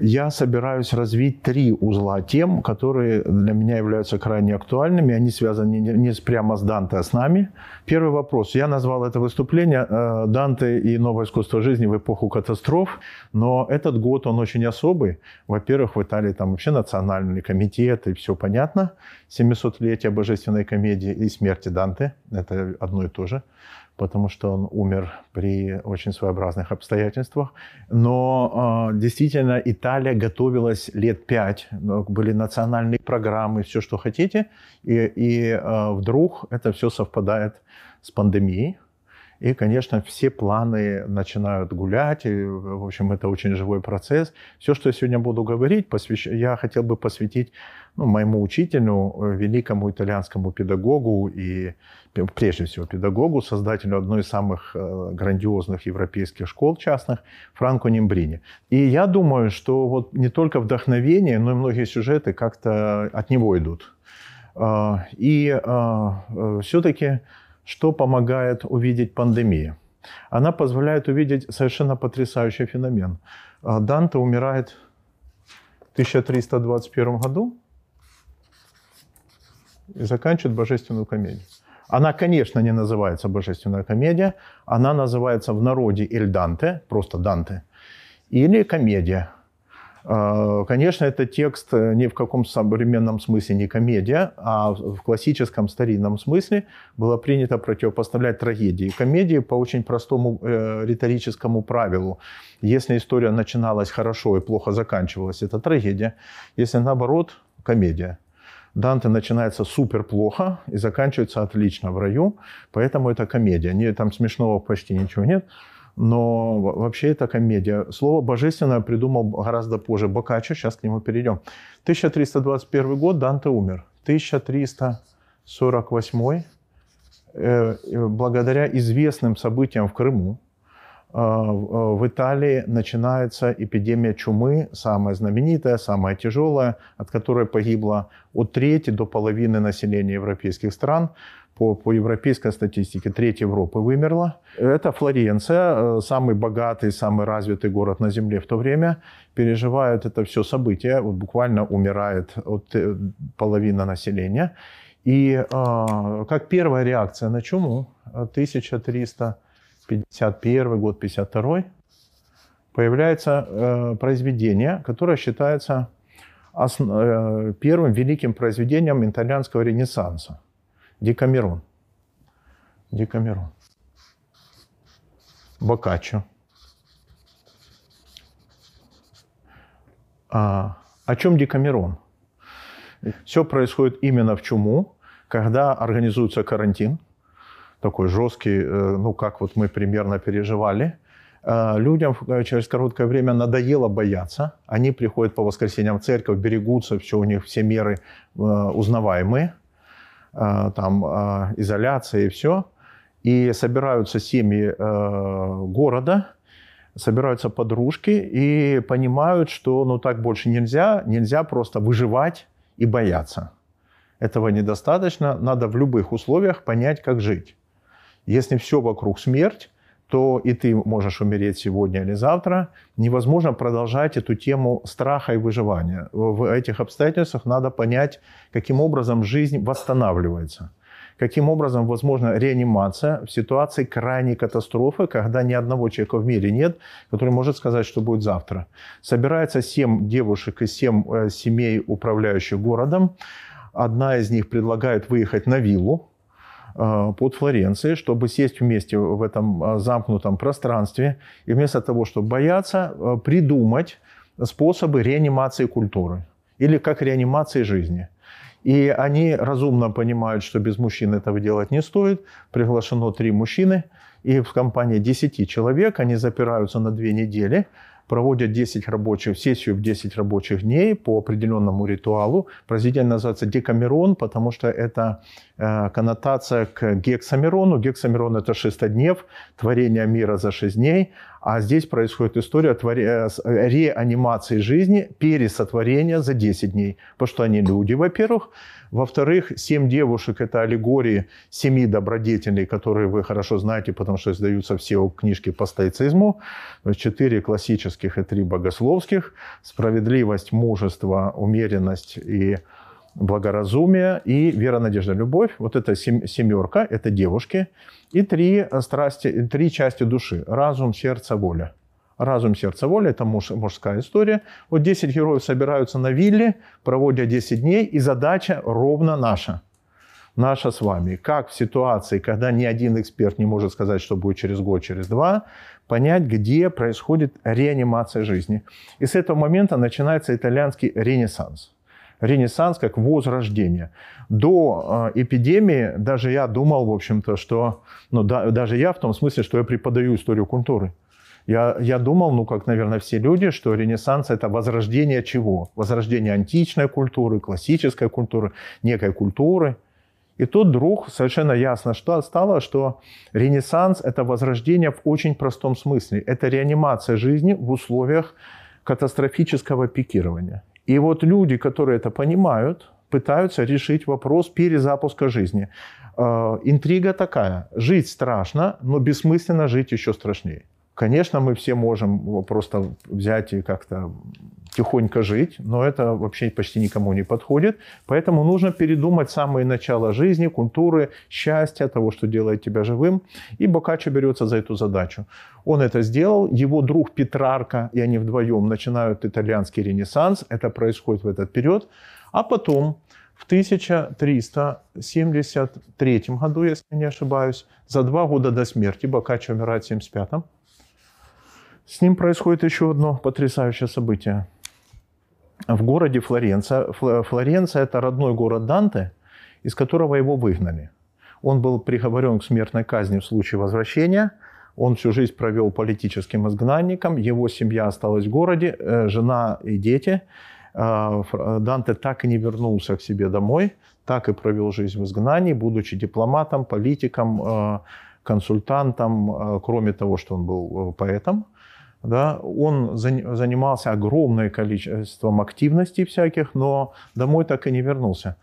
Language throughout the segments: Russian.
Я собираюсь развить три узла тем, которые для меня являются крайне актуальными. Они связаны не прямо с Данте, а с нами. Первый вопрос. Я назвал это выступление э, «Данте и новое искусство жизни в эпоху катастроф». Но этот год, он очень особый. Во-первых, в Италии там вообще национальный комитет, и все понятно. 700-летие божественной комедии и смерти Данте. Это одно и то же потому что он умер при очень своеобразных обстоятельствах. Но э, действительно Италия готовилась лет пять, были национальные программы, все, что хотите, и, и э, вдруг это все совпадает с пандемией. И, конечно, все планы начинают гулять. И, в общем, это очень живой процесс. Все, что я сегодня буду говорить, посвящ... я хотел бы посвятить ну, моему учителю, э, великому итальянскому педагогу и, прежде всего, педагогу, создателю одной из самых э, грандиозных европейских школ частных, Франко Нимбрини. И я думаю, что вот не только вдохновение, но и многие сюжеты как-то от него идут. А, и э, все-таки что помогает увидеть пандемия? Она позволяет увидеть совершенно потрясающий феномен. А, Данте умирает в 1321 году и заканчивает божественную комедию. Она, конечно, не называется божественная комедия, она называется в народе Эль Данте, просто Данте, или комедия. А, конечно, этот текст э, ни в каком современном смысле не комедия, а в классическом старинном смысле было принято противопоставлять трагедии. Комедии по очень простому э, риторическому правилу. Если история начиналась хорошо и плохо заканчивалась, это трагедия. Если наоборот, комедия. Данте начинается супер плохо и заканчивается отлично в раю, поэтому это комедия. Не, там смешного почти ничего нет но вообще это комедия. Слово «божественное» придумал гораздо позже Бокаччо, сейчас к нему перейдем. 1321 год, Данте умер. 1348 э, благодаря известным событиям в Крыму, э, в Италии начинается эпидемия чумы, самая знаменитая, самая тяжелая, от которой погибло от трети до половины населения европейских стран по, по европейской статистике треть Европы вымерла. Это Флоренция, э, самый богатый, самый развитый город на Земле в то время, переживают это все событие, вот буквально умирает от э, половины населения. И э, как первая реакция на чуму, 1351 год, 52 появляется э, произведение, которое считается основ, э, первым великим произведением итальянского ренессанса – Декамерон. Декамерон. Бокаччо. А, о чем Декамерон? Все происходит именно в чуму, когда организуется карантин, такой жесткий, э, ну, как вот мы примерно переживали. А, людям э, через короткое время надоело бояться. Они приходят по воскресеньям в церковь, берегутся, все у них все меры э, узнаваемые. Э, там э, изоляция и все. И собираются семьи э, города, собираются подружки и понимают, что ну так больше нельзя, нельзя просто выживать и бояться. Этого недостаточно, надо в любых условиях понять, как жить. Если все вокруг смерть, то и ты можешь умереть сегодня или завтра. Невозможно продолжать эту тему страха и выживания. В этих обстоятельствах надо понять, каким образом жизнь восстанавливается. Каким образом возможна реанимация в ситуации крайней катастрофы, когда ни одного человека в мире нет, который может сказать, что будет завтра. Собирается семь девушек и семь э, семей, управляющих городом. Одна из них предлагает выехать на виллу, под Флоренцией, чтобы сесть вместе в этом э, замкнутом пространстве и вместо того, чтобы бояться, э, придумать способы реанимации культуры или как реанимации жизни. И они разумно понимают, что без мужчин этого делать не стоит. Приглашено три мужчины, и в компании 10 человек они запираются на две недели, проводят 10 рабочих, сессию в 10 рабочих дней по определенному ритуалу. Произведение называется «Декамерон», потому что это э, коннотация к гексамерону. Гексамерон – это шестоднев, творение мира за шесть дней. А здесь происходит история э, реанимации жизни, пересотворения за 10 дней. Потому что они люди, во-первых. Во-вторых, семь девушек – это аллегории семи добродетелей, которые вы хорошо знаете, потому что издаются все книжки по стоицизму. Четыре классических и три богословских. Справедливость, мужество, умеренность и благоразумие и вера, надежда, любовь. Вот это семерка, это девушки. И три страсти, три части души. Разум, сердце, воля. Разум, сердце, воля – это муж, мужская история. Вот 10 героев собираются на вилле, проводят 10 дней, и задача ровно наша. Наша с вами. Как в ситуации, когда ни один эксперт не может сказать, что будет через год, через два, понять, где происходит реанимация жизни. И с этого момента начинается итальянский ренессанс – ренессанс как возрождение. До э, эпидемии даже я думал, в общем-то, что, ну, да, даже я в том смысле, что я преподаю историю культуры. Я, я думал, ну, как, наверное, все люди, что Ренессанс – это возрождение чего? Возрождение античной культуры, классической культуры, некой культуры. И тут вдруг совершенно ясно что стало, что Ренессанс – это возрождение в очень простом смысле. Это реанимация жизни в условиях катастрофического пикирования. И вот люди, которые это понимают, пытаются решить вопрос перезапуска жизни. Э, интрига такая. Жить страшно, но бессмысленно жить еще страшнее. Конечно, мы все можем просто взять и как-то тихонько жить, но это вообще почти никому не подходит. Поэтому нужно передумать самое начало жизни, культуры, счастья, того, что делает тебя живым. И Бокаччо берется за эту задачу. Он это сделал, его друг Петрарка, и они вдвоем начинают итальянский ренессанс. Это происходит в этот период. А потом в 1373 году, если не ошибаюсь, за два года до смерти, Бокаччо умирает в 75 с ним происходит еще одно потрясающее событие. В городе Флоренция, Флоренция – это родной город Данте, из которого его выгнали. Он был приговорен к смертной казни в случае возвращения. Он всю жизнь провел политическим изгнанником. Его семья осталась в городе, э, жена и дети. Э, Данте так и не вернулся к себе домой, так и провел жизнь в изгнании, будучи дипломатом, политиком, э, консультантом, кроме того, что он был поэтом – да, он занимался огромным количеством активностей всяких, но домой так и не вернулся.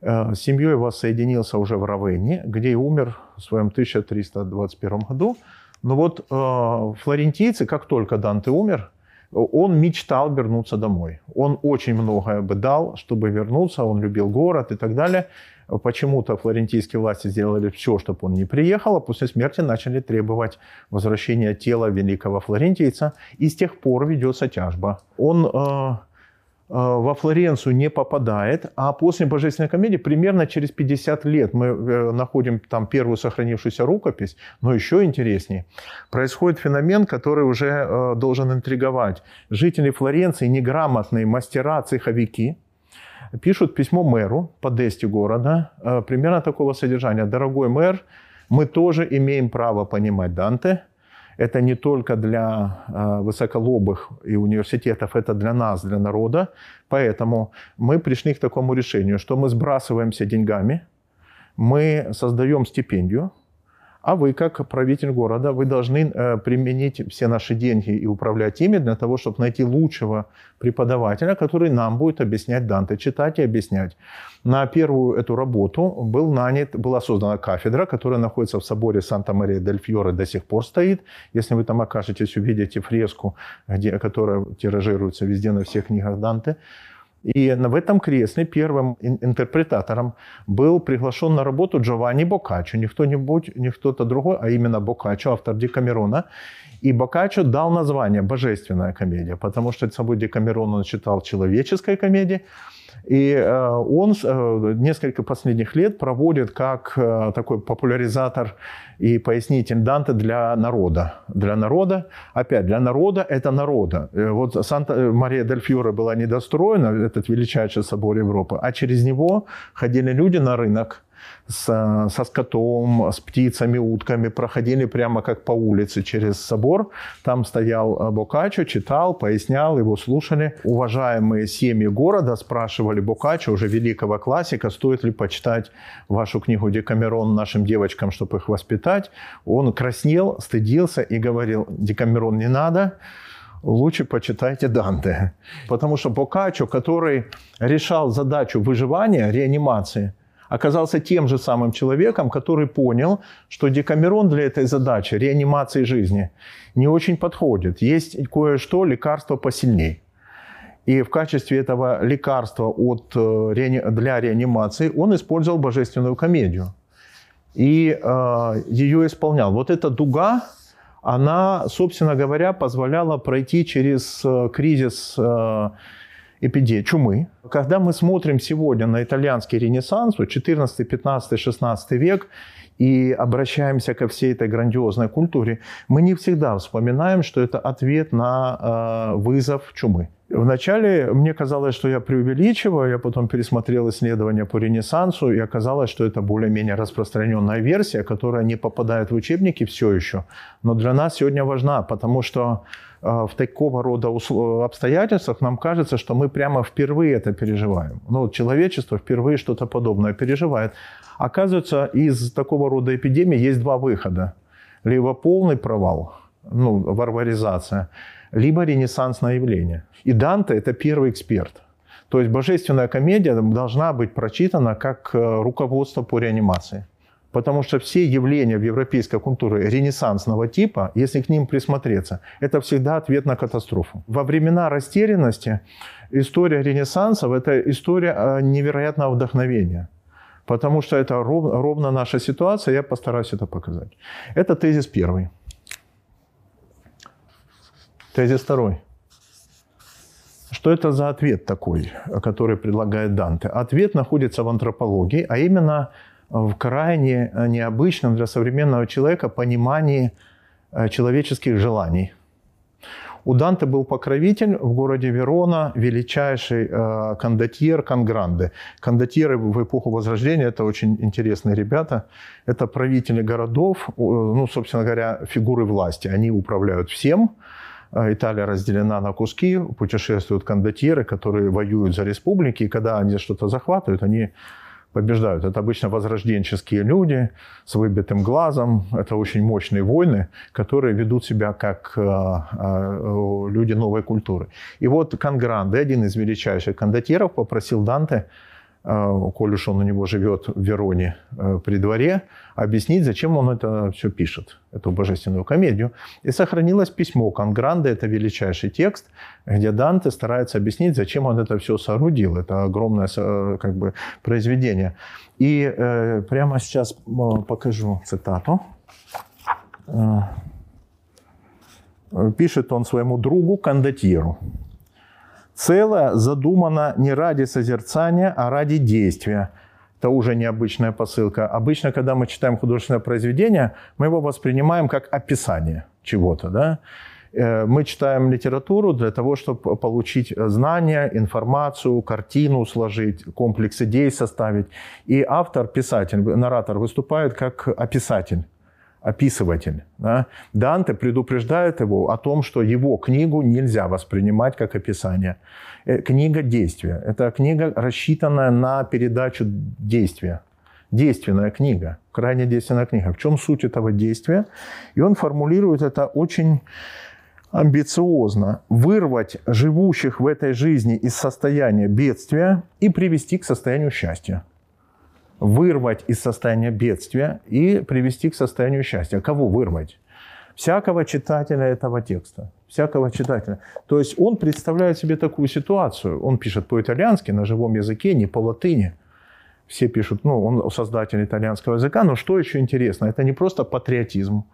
Э, с семьей воссоединился уже в Равенне, где и умер в своем 1321 году. Но вот э, флорентийцы, как только Данте умер, он мечтал вернуться домой. Он очень многое бы дал, чтобы вернуться, он любил город и так далее. Почему-то флорентийские власти сделали все, чтобы он не приехал, а после смерти начали требовать возвращения тела великого флорентийца. И с тех пор ведется тяжба. Он э, во Флоренцию не попадает, а после Божественной комедии примерно через 50 лет мы э, находим там первую сохранившуюся рукопись, но еще интереснее. Происходит феномен, который уже э, должен интриговать. Жители Флоренции, неграмотные мастера, цеховики – пишут письмо мэру по десте города, э, примерно такого содержания. Дорогой мэр, мы тоже имеем право понимать Данте. Это не только для э, высоколобых и университетов, это для нас, для народа. Поэтому мы пришли к такому решению, что мы сбрасываемся деньгами, мы создаем стипендию, а вы, как правитель города, вы должны э, применить все наши деньги и управлять ими для того, чтобы найти лучшего преподавателя, который нам будет объяснять Данте, читать и объяснять. На первую эту работу был нанят, была создана кафедра, которая находится в соборе Санта-Мария-дель-Фьоре, до сих пор стоит. Если вы там окажетесь, увидите фреску, где, которая тиражируется везде на всех книгах Данте. И в этом кресле первым интерпретатором был приглашен на работу Джованни Бокаччо, не кто-нибудь, не кто-то другой, а именно Бокаччо, автор Декамерона. И Бокаччо дал название «Божественная комедия», потому что собой Декамерон он считал человеческой комедией, и э, он э, несколько последних лет проводит как э, такой популяризатор и пояснитель Данте для народа. Для народа, опять, для народа это народа. Вот Санта-Мария-дель-Фьоре была недостроена, этот величайший собор Европы, а через него ходили люди на рынок – с, со скотом, с птицами, утками, проходили прямо как по улице через собор. Там стоял Бокаччо, читал, пояснял, его слушали. Уважаемые семьи города спрашивали Бокаччо, уже великого классика, стоит ли почитать вашу книгу «Декамерон» нашим девочкам, чтобы их воспитать. Он краснел, стыдился и говорил, «Декамерон не надо, лучше почитайте Данте». Потому что Бокаччо, который решал задачу выживания, реанимации – оказался тем же самым человеком, который понял, что декамерон для этой задачи, реанимации жизни, не очень подходит. Есть кое-что, лекарство посильнее. И в качестве этого лекарства от, э, для реанимации он использовал божественную комедию. И э, ее исполнял. Вот эта дуга, она, собственно говоря, позволяла пройти через э, кризис э, эпидемии чумы. Когда мы смотрим сегодня на итальянский ренессанс, 14, 15, 16 век, и обращаемся ко всей этой грандиозной культуре, мы не всегда вспоминаем, что это ответ на э, вызов чумы. Вначале мне казалось, что я преувеличиваю, я потом пересмотрел исследования по Ренессансу, и оказалось, что это более-менее распространенная версия, которая не попадает в учебники все еще, но для нас сегодня важна, потому что э, в такого рода обстоятельствах нам кажется, что мы прямо впервые это переживаем. Ну, человечество впервые что-то подобное переживает. Оказывается, из такого рода эпидемии есть два выхода. Либо полный провал, ну, варваризация, либо ренессансное явление. И Данте – это первый эксперт. То есть божественная комедия должна быть прочитана как э, руководство по реанимации. Потому что все явления в европейской культуре ренессансного типа, если к ним присмотреться, это всегда ответ на катастрофу. Во времена растерянности история ренессансов – это история э, невероятного вдохновения. Потому что это ровно, ровно наша ситуация, я постараюсь это показать. Это тезис первый. Тезис второй. Что это за ответ такой, который предлагает Данте? Ответ находится в антропологии, а именно в крайне необычном для современного человека понимании э, человеческих желаний. У Данте был покровитель в городе Верона, величайший э, кондотьер Конгранде. Кондотьеры в эпоху Возрождения – это очень интересные ребята. Это правители городов, ну, собственно говоря, фигуры власти. Они управляют всем – Италия разделена на куски, путешествуют кондотьеры, которые воюют за республики, и когда они что-то захватывают, они побеждают. Это обычно возрожденческие люди с выбитым глазом. Это очень мощные войны, которые ведут себя как э, э, люди новой культуры. И вот Конгранде, один из величайших кондотьеров, попросил Данте Э, коль уж он у него живет в Вероне э, при дворе, объяснить, зачем он это все пишет, эту божественную комедию. И сохранилось письмо Конгранде, это величайший текст, где Данте старается объяснить, зачем он это все соорудил. Это огромное э, как бы, произведение. И э, прямо сейчас покажу цитату. Пишет он своему другу Кондотьеру. Целое задумано не ради созерцания, а ради действия. Это уже необычная посылка. Обычно, когда мы читаем художественное произведение, мы его воспринимаем как описание чего-то. Да? Э, мы читаем литературу для того, чтобы получить знания, информацию, картину сложить, комплекс идей составить. И автор, писатель, наратор выступает как описатель описыватель. Да? Данте предупреждает его о том, что его книгу нельзя воспринимать как описание. Э, книга действия. Это книга, рассчитанная на передачу действия. Действенная книга, крайне действенная книга. В чем суть этого действия? И он формулирует это очень амбициозно. Вырвать живущих в этой жизни из состояния бедствия и привести к состоянию счастья вырвать из состояния бедствия и привести к состоянию счастья. Кого вырвать? Всякого читателя этого текста. Всякого читателя. То есть он представляет себе такую ситуацию. Он пишет по-итальянски, на живом языке, не по латыни. Все пишут, ну, он создатель итальянского языка. Но что еще интересно, это не просто патриотизм,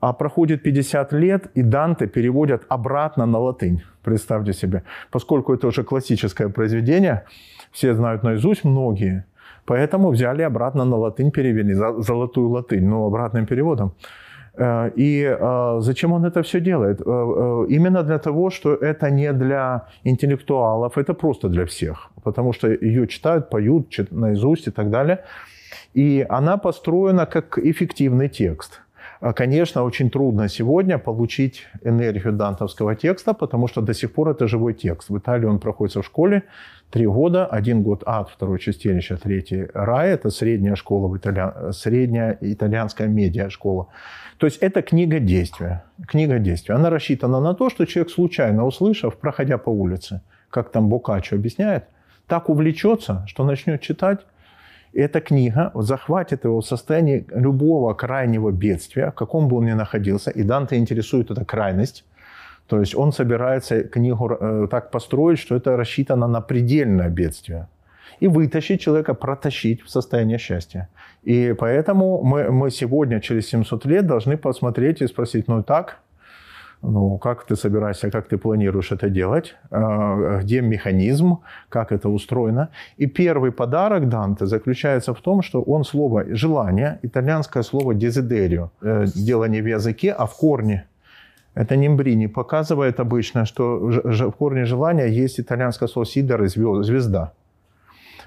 а проходит 50 лет, и Данте переводят обратно на латынь. Представьте себе. Поскольку это уже классическое произведение, все знают наизусть многие – Поэтому взяли обратно на латынь, перевели, золотую латынь, но обратным переводом. Э, и э, зачем он это все делает? Э, именно для того, что это не для интеллектуалов, это просто для всех. Потому что ее читают, поют наизусть и так далее. И она построена как эффективный текст. А, конечно, очень трудно сегодня получить энергию дантовского текста, потому что до сих пор это живой текст. В Италии он проходится в школе три года. Один год ад, второй чистилище, третий рай. Это средняя школа, в итальян... средняя итальянская медиа-школа. То есть это книга действия. Книга действия. Она рассчитана на то, что человек, случайно услышав, проходя по улице, как там Бокаччо объясняет, так увлечется, что начнет читать, и эта книга захватит его в состоянии любого крайнего бедствия, в каком бы он ни находился. И Данте интересует эта крайность. То есть он собирается книгу э, так построить, что это рассчитано на предельное бедствие. И вытащить человека, протащить в состояние счастья. И поэтому мы, мы сегодня, через 700 лет, должны посмотреть и спросить, ну так, ну, как ты собираешься, как ты планируешь это делать, а, где механизм, как это устроено. И первый подарок Данте заключается в том, что он слово «желание», итальянское слово «дезидерио», э, дело не в языке, а в корне. Это нимбрини показывает обычно, что в корне желания есть итальянское слово «сидор» – «звезда».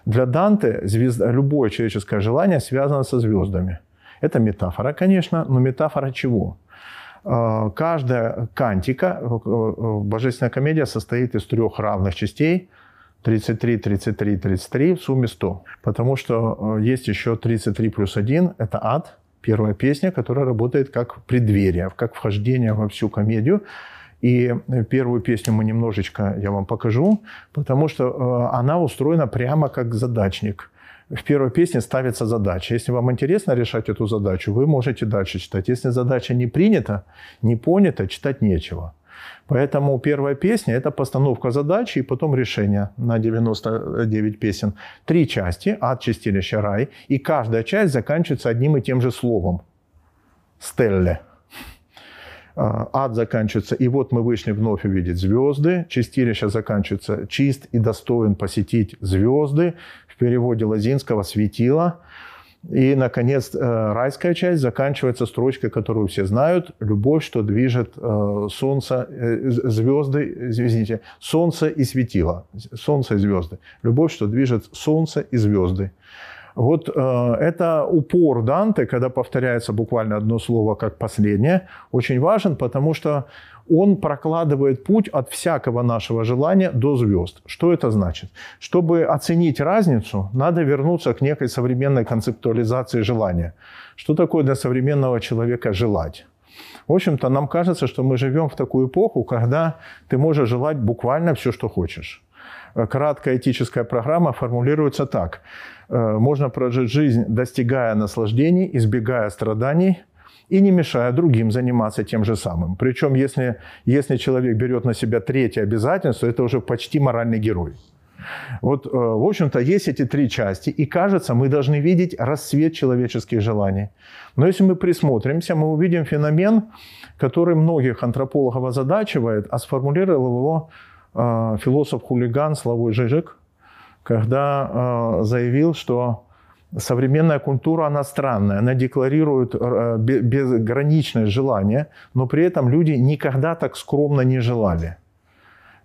Для Данте звезда, любое человеческое желание связано со звездами. Это метафора, конечно, но метафора чего? А, каждая кантика, э, э, божественная комедия состоит из трех равных частей. 33, 33, 33, в сумме 100. Потому что э, есть еще 33 плюс 1, это ад, первая песня, которая работает как преддверие, как вхождение во всю комедию. И первую песню мы немножечко, я вам покажу, потому что она устроена прямо как задачник в первой песне ставится задача. Если вам интересно решать эту задачу, вы можете дальше читать. Если задача не принята, не понята, читать нечего. Поэтому первая песня – это постановка задачи и потом решение на 99 песен. Три части – ад, чистилище, рай. И каждая часть заканчивается одним и тем же словом – стелле. А, ад заканчивается, и вот мы вышли вновь увидеть звезды. Чистилище заканчивается чист и достоин посетить звезды в переводе Лазинского «светило». И, наконец, э, райская часть заканчивается строчкой, которую все знают. «Любовь, что движет э, солнце, э, звезды, извините, солнце и светило». Солнце и звезды. «Любовь, что движет солнце и звезды». Вот это упор Данте, когда повторяется буквально одно слово как последнее, очень важен, потому что он прокладывает путь от всякого нашего желания до звезд. Что это значит? Чтобы оценить разницу, надо вернуться к некой современной концептуализации желания. Что такое для современного человека желать? В общем-то, нам кажется, что мы живем в такую эпоху, когда ты можешь желать буквально все, что хочешь. Краткая этическая программа формулируется так. Э, можно прожить жизнь, достигая наслаждений, избегая страданий – и не мешая другим заниматься тем же самым. Причем, если, если человек берет на себя третье обязательство, это уже почти моральный герой. Вот, э, в общем-то, есть эти три части, и кажется, мы должны видеть расцвет человеческих желаний. Но если мы присмотримся, мы увидим феномен, который многих антропологов озадачивает, а сформулировал его э, философ-хулиган Славой Жижик, когда э, заявил, что современная культура, она странная. Она декларирует э, безграничное желание, но при этом люди никогда так скромно не желали.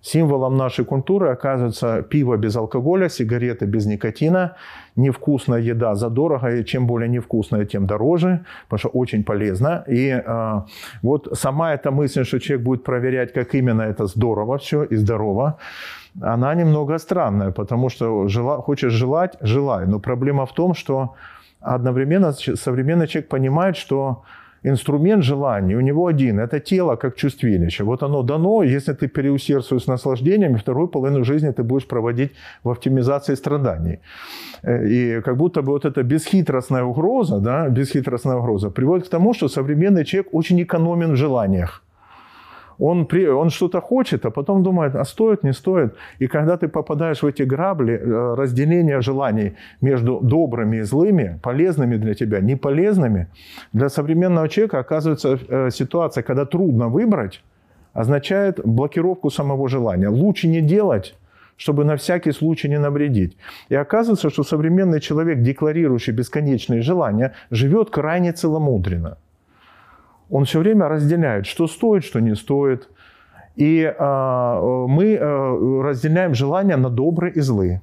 Символом нашей культуры оказывается пиво без алкоголя, сигареты без никотина, невкусная еда задорого, и чем более невкусная, тем дороже, потому что очень полезно. И э, вот сама эта мысль, что человек будет проверять, как именно это здорово все и здорово, она немного странная, потому что жела, хочешь желать – желай. Но проблема в том, что одновременно современный человек понимает, что инструмент желания у него один – это тело как чувствилище. Вот оно дано, если ты переусердствуешь с наслаждениями, вторую половину жизни ты будешь проводить в оптимизации страданий. Э, и как будто бы вот эта бесхитростная угроза, да, бесхитростная угроза приводит к тому, что современный человек очень экономен в желаниях он, при, он что-то хочет, а потом думает, а стоит, не стоит. И когда ты попадаешь в эти грабли э, разделения желаний между добрыми и злыми, полезными для тебя, неполезными, для современного человека оказывается э, ситуация, когда трудно выбрать, означает блокировку самого желания. Лучше не делать, чтобы на всякий случай не навредить. И оказывается, что современный человек, декларирующий бесконечные желания, живет крайне целомудренно он все время разделяет, что стоит, что не стоит. И э, мы э, разделяем желания на добрые и злые.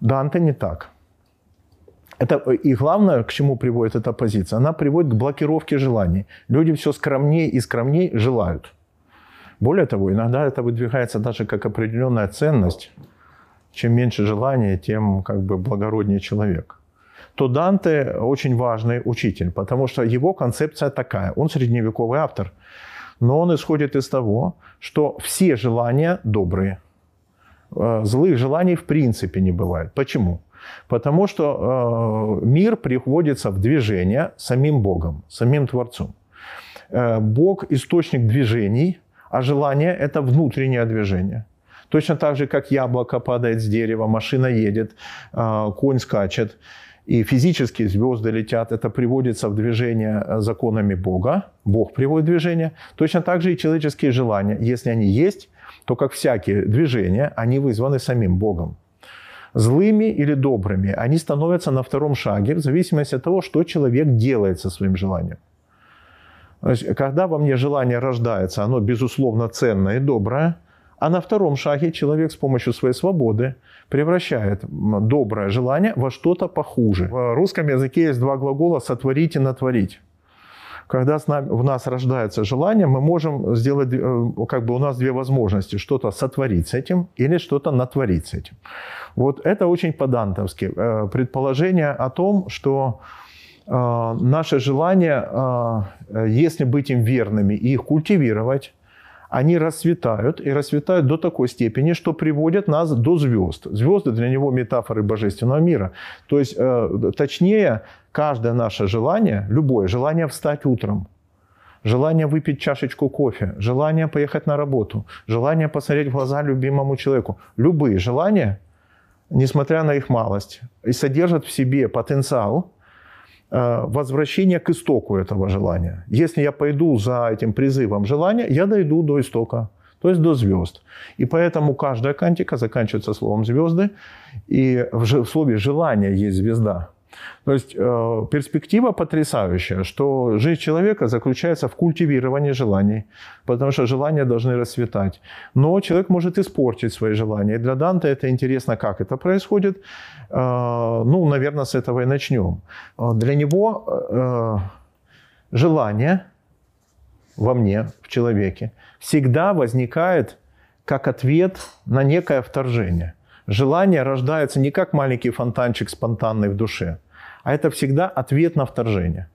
Данте не так. Это, и главное, к чему приводит эта позиция, она приводит к блокировке желаний. Люди все скромнее и скромнее желают. Более того, иногда это выдвигается даже как определенная ценность. Чем меньше желания, тем как бы благороднее человек. То Данте очень важный учитель, потому что его концепция такая. Он средневековый автор, но он исходит из того, что все желания добрые. Э, злых желаний в принципе не бывает. Почему? Потому что э, мир приводится в движение самим Богом, самим Творцом. Э, Бог – источник движений, а желание – это внутреннее движение. Точно так же, как яблоко падает с дерева, машина едет, конь скачет, и физические звезды летят, это приводится в движение э, законами Бога, Бог приводит движение. Точно так же и человеческие желания, если они есть, то как всякие движения, они вызваны самим Богом злыми или добрыми, они становятся на втором шаге в зависимости от того, что человек делает со своим желанием. Есть, когда во мне желание рождается, оно безусловно ценное и доброе, а на втором шаге человек с помощью своей свободы превращает доброе желание во что-то похуже. В русском языке есть два глагола «сотворить» и «натворить» когда в нас рождается желание, мы можем сделать, э, как бы у нас две возможности, что-то сотворить с этим или что-то натворить с этим. Вот это очень по-дантовски. Э, предположение о том, что э, наше желание, если быть им верными и их культивировать, они расцветают и расцветают до такой степени, что приводят нас до звезд. Звезды для него метафоры божественного мира. То есть, точнее, каждое наше желание, любое желание встать утром, желание выпить чашечку кофе, желание поехать на работу, желание посмотреть в глаза любимому человеку, любые желания, несмотря на их малость, и содержат в себе потенциал э, возвращения к истоку этого желания. Если я пойду за этим призывом желания, я дойду до истока, то есть до звезд. И поэтому каждая кантика заканчивается словом звезды, и в слове желание есть звезда. То есть э, перспектива потрясающая, что жизнь человека заключается в культивировании желаний, потому что желания должны расцветать. Но человек может испортить свои желания. И для Данте это интересно, как это происходит. Э, ну, наверное, с этого и начнем. Э, для него э, желание во мне, в человеке, всегда возникает как ответ на некое вторжение. Желание рождается не как маленький фонтанчик спонтанный в душе, а это всегда ответ на вторжение.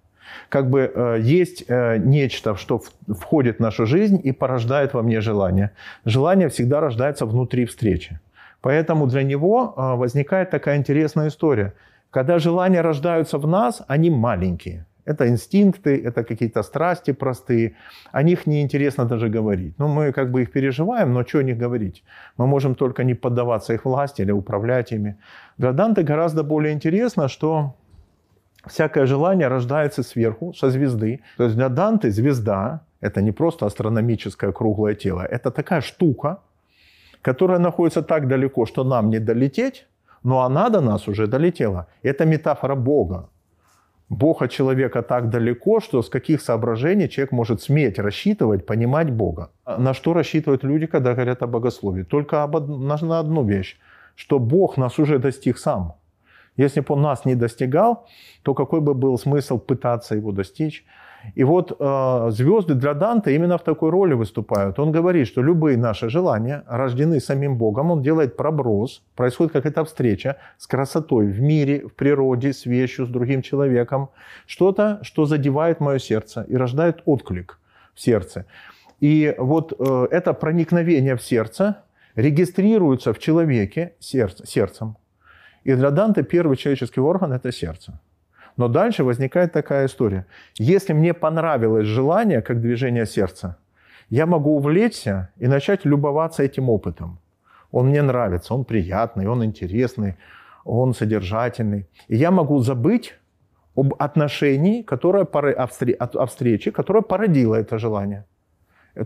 Как бы э, есть э, нечто, что входит в нашу жизнь и порождает во мне желание. Желание всегда рождается внутри встречи. Поэтому для него э, возникает такая интересная история. Когда желания рождаются в нас, они маленькие. Это инстинкты, это какие-то страсти простые. О них неинтересно даже говорить. Ну, мы как бы их переживаем, но что о них говорить? Мы можем только не поддаваться их власти или управлять ими. Для Данте гораздо более интересно, что всякое желание рождается сверху, со звезды. То есть для Данте звезда – это не просто астрономическое круглое тело, это такая штука, которая находится так далеко, что нам не долететь, но она до нас уже долетела. Это метафора Бога. Бог от человека так далеко, что с каких соображений человек может сметь рассчитывать, понимать Бога. На что рассчитывают люди, когда говорят о богословии? Только об, на одну вещь, что Бог нас уже достиг сам. Если бы он нас не достигал, то какой бы был смысл пытаться его достичь? И вот э, звезды для Данте именно в такой роли выступают. Он говорит, что любые наши желания рождены самим Богом. Он делает проброс, происходит какая-то встреча с красотой в мире, в природе, с вещью, с другим человеком. Что-то, что задевает мое сердце и рождает отклик в сердце. И вот э, это проникновение в сердце регистрируется в человеке сердце, сердцем. И для Данте первый человеческий орган – это сердце. Но дальше возникает такая история. Если мне понравилось желание, как движение сердца, я могу увлечься и начать любоваться этим опытом. Он мне нравится, он приятный, он интересный, он содержательный. И я могу забыть об отношении, которое, о встрече, которая породила это желание.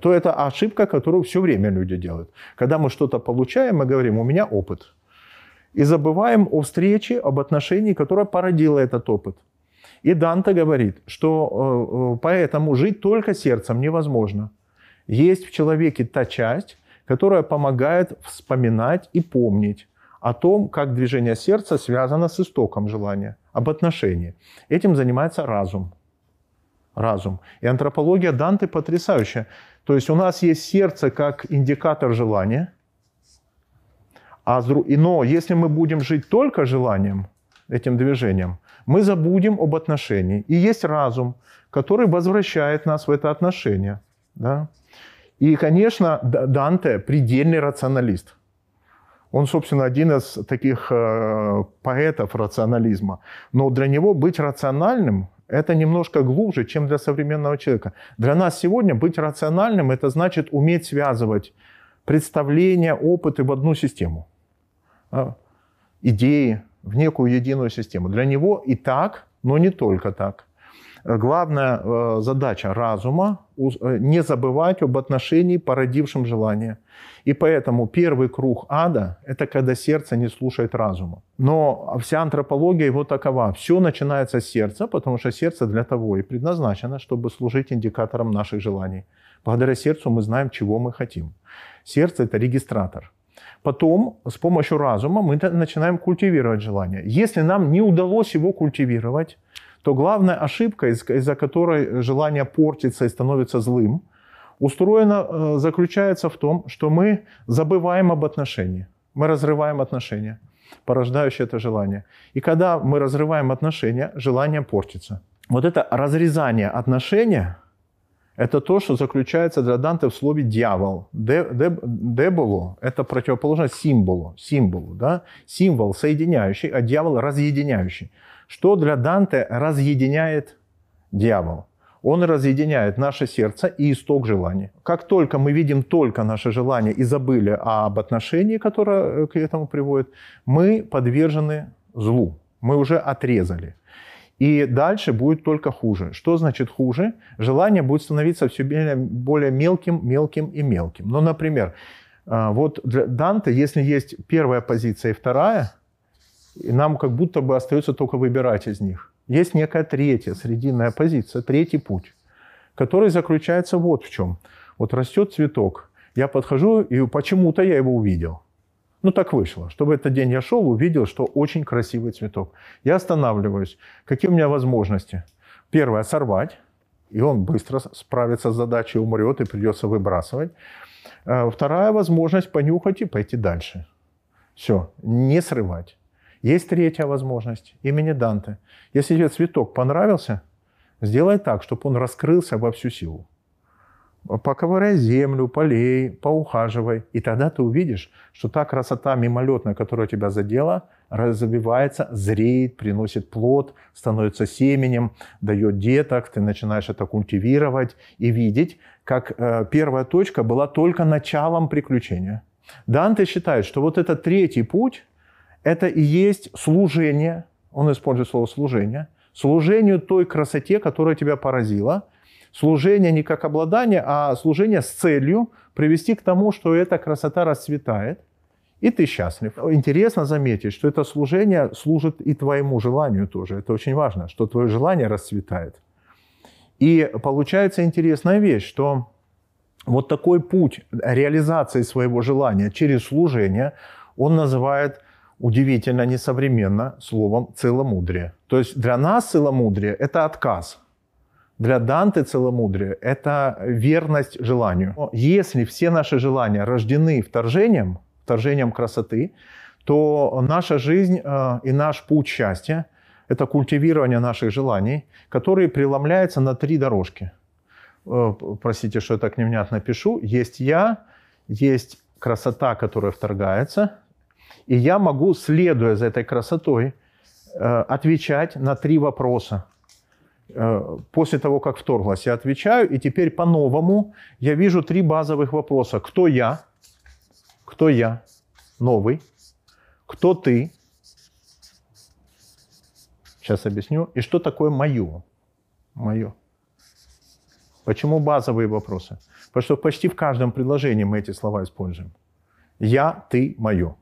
То это ошибка, которую все время люди делают. Когда мы что-то получаем, мы говорим, у меня опыт – и забываем о встрече, об отношении, которое породило этот опыт. И Данте говорит, что э, э, поэтому жить только сердцем невозможно. Есть в человеке та часть, которая помогает вспоминать и помнить о том, как движение сердца связано с истоком желания, об отношении. Этим занимается разум. Разум. И антропология Данте потрясающая. То есть у нас есть сердце как индикатор желания, а, но если мы будем жить только желанием, этим движением, мы забудем об отношении. И есть разум, который возвращает нас в это отношение. Да? И, конечно, Данте предельный рационалист. Он, собственно, один из таких э, поэтов рационализма. Но для него быть рациональным – это немножко глубже, чем для современного человека. Для нас сегодня быть рациональным – это значит уметь связывать представления, опыты в одну систему. Идеи в некую единую систему. Для него и так, но не только так. Главная э, задача разума э, – не забывать об отношении, породившем желание. И поэтому первый круг ада – это когда сердце не слушает разума. Но вся антропология его такова. Все начинается с сердца, потому что сердце для того и предназначено, чтобы служить индикатором наших желаний. Благодаря сердцу мы знаем, чего мы хотим. Сердце – это регистратор. Потом с помощью разума мы начинаем культивировать желание. Если нам не удалось его культивировать, то главная ошибка, из-за которой желание портится и становится злым, устроена, э, заключается в том, что мы забываем об отношении. Мы разрываем отношения, порождающие это желание. И когда мы разрываем отношения, желание портится. Вот это разрезание отношения – это то, что заключается для Данте в слове «дьявол». Деболо – это противоположность символу, символу, да? символ соединяющий, а дьявол разъединяющий. Что для Данте разъединяет дьявол? Он разъединяет наше сердце и исток желания. Как только мы видим только наше желание и забыли об отношении, которое к этому приводит, мы подвержены злу. Мы уже отрезали. И дальше будет только хуже. Что значит хуже? Желание будет становиться все более мелким, мелким и мелким. Ну, например, а, вот для Данте, если есть первая позиция и вторая, нам как будто бы остается только выбирать из них. Есть некая третья, срединная позиция, третий путь, который заключается вот в чем. Вот растет цветок, я подхожу, и почему-то я его увидел – ну, так вышло. Чтобы этот день я шел, увидел, что очень красивый цветок. Я останавливаюсь. Какие у меня возможности? Первое – сорвать. И он быстро справится с задачей, умрет и придется выбрасывать. А вторая возможность – понюхать и пойти дальше. Все, не срывать. Есть третья возможность, имени Данте. Если тебе цветок понравился, сделай так, чтобы он раскрылся во всю силу поковыряй землю, полей, поухаживай. И тогда ты увидишь, что та красота мимолетная, которая тебя задела, развивается, зреет, приносит плод, становится семенем, дает деток, ты начинаешь это культивировать и видеть, как э, первая точка была только началом приключения. Данте считает, что вот этот третий путь, это и есть служение, он использует слово служение, служению той красоте, которая тебя поразила – Служение не как обладание, а служение с целью привести к тому, что эта красота расцветает, и ты счастлив. Интересно заметить, что это служение служит и твоему желанию тоже. Это очень важно, что твое желание расцветает. И получается интересная вещь, что вот такой путь реализации своего желания через служение он называет удивительно несовременно словом целомудрие. То есть для нас целомудрие – это отказ – для Данте целомудрие – это верность желанию. Если все наши желания рождены вторжением, вторжением красоты, то наша жизнь э, и наш путь счастья – это культивирование наших желаний, которые преломляются на три дорожки. Э, простите, что я так невнятно пишу. Есть я, есть красота, которая вторгается, и я могу, следуя за этой красотой, э, отвечать на три вопроса – после того, как вторглась, я отвечаю, и теперь по-новому я вижу три базовых вопроса. Кто я? Кто я? Новый. Кто ты? Сейчас объясню. И что такое мое? Мое. Почему базовые вопросы? Потому что почти в каждом предложении мы эти слова используем. Я, ты, мое.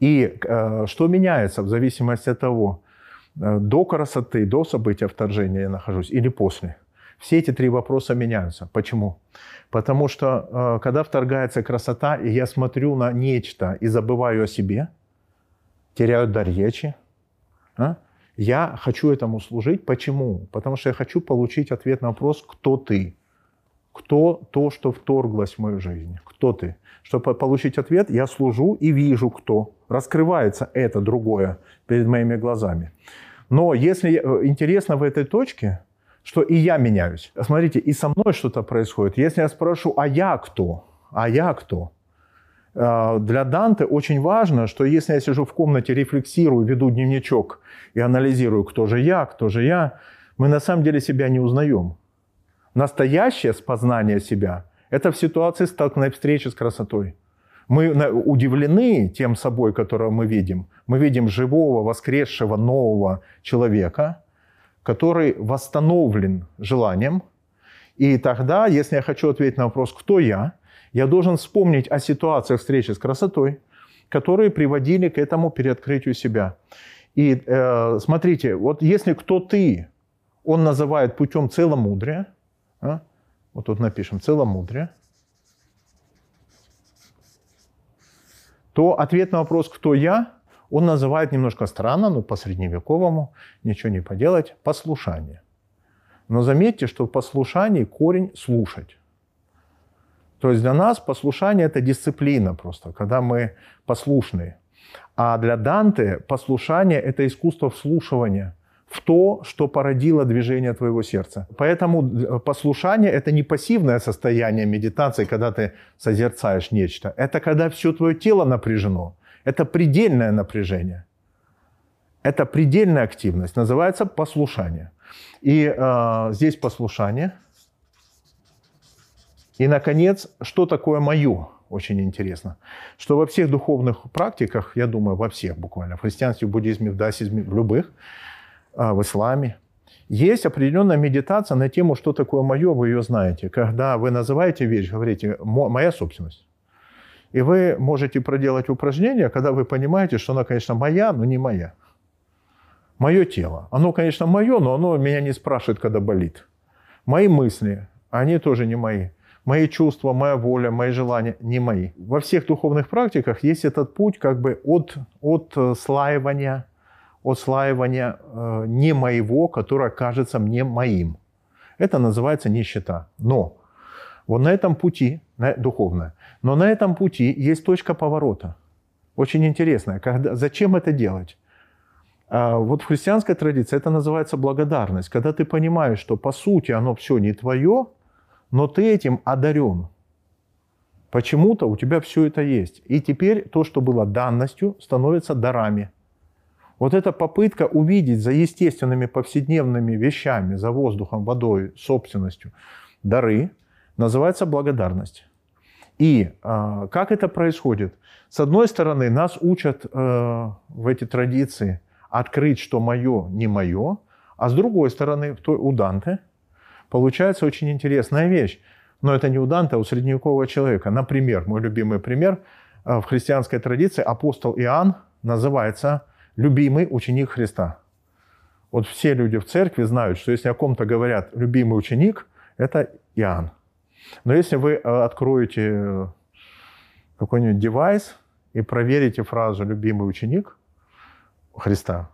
И э, что меняется в зависимости от того, Э, до красоты, до события вторжения я нахожусь или после. Все эти три вопроса меняются. Почему? Потому что э, когда вторгается красота, и я смотрю на нечто и забываю о себе, теряют дар речи. А? Я хочу этому служить. Почему? Потому что я хочу получить ответ на вопрос, кто ты? Кто то, что вторглось в мою жизнь? Кто ты? Чтобы получить ответ, я служу и вижу, кто. Раскрывается это другое перед моими глазами. Но если э, интересно в этой точке, что и я меняюсь. Смотрите, и со мной что-то происходит. Если я спрошу, а я кто? А я кто? Э, для Данте очень важно, что если я сижу в комнате, рефлексирую, веду дневничок и анализирую, кто же я, кто же я, мы на самом деле себя не узнаем. Настоящее спознание себя – это в ситуации столкновения встречи с красотой. Мы удивлены тем собой, которого мы видим. Мы видим живого, воскресшего, нового человека, который восстановлен желанием. И тогда, если я хочу ответить на вопрос «Кто я?», я должен вспомнить о ситуациях встречи с красотой, которые приводили к этому переоткрытию себя. И э, смотрите, вот если кто ты, он называет путем целомудрия, а? вот тут напишем целомудрие, то ответ на вопрос «Кто я?» он называет немножко странно, но по-средневековому, ничего не поделать, послушание. Но заметьте, что в послушании корень «слушать». То есть для нас послушание – это дисциплина просто, когда мы послушны. А для Данте послушание – это искусство вслушивания в то, что породило движение твоего сердца. Поэтому послушание – это не пассивное состояние медитации, когда ты созерцаешь нечто. Это когда все твое тело напряжено. Это предельное напряжение. Это предельная активность. Называется послушание. И э, здесь послушание – и, наконец, что такое мое? Очень интересно. Что во всех духовных практиках, я думаю, во всех буквально, в христианстве, в буддизме, в даосизме, в любых, в исламе, есть определенная медитация на тему, что такое мое, вы ее знаете. Когда вы называете вещь, говорите «моя собственность». И вы можете проделать упражнение, когда вы понимаете, что она, конечно, моя, но не моя. Мое тело. Оно, конечно, мое, но оно меня не спрашивает, когда болит. Мои мысли, они тоже не мои. Мои чувства, моя воля, мои желания не мои. Во всех духовных практиках есть этот путь как бы от, от э, слаивания, от слаивания э, не моего, которое кажется мне моим. Это называется нищета. Но вот на этом пути, духовное, но на этом пути есть точка поворота. Очень интересная. Когда, зачем это делать? А вот в христианской традиции это называется благодарность. Когда ты понимаешь, что по сути оно все не твое, но ты этим одарен. Почему-то у тебя все это есть. И теперь то, что было данностью, становится дарами. Вот эта попытка увидеть за естественными повседневными вещами, за воздухом, водой, собственностью, дары, называется благодарность. И э, как это происходит? С одной стороны, нас учат э, в эти традиции открыть, что мое не мое, а с другой стороны, у Данте – Получается очень интересная вещь. Но это не у Данте, а у средневекового человека. Например, мой любимый пример, э, в христианской традиции апостол Иоанн называется любимый ученик Христа. Вот все люди в церкви знают, что если о ком-то говорят любимый ученик, это Иоанн. Но если вы э, откроете э, какой-нибудь девайс и проверите фразу «любимый ученик» Христа,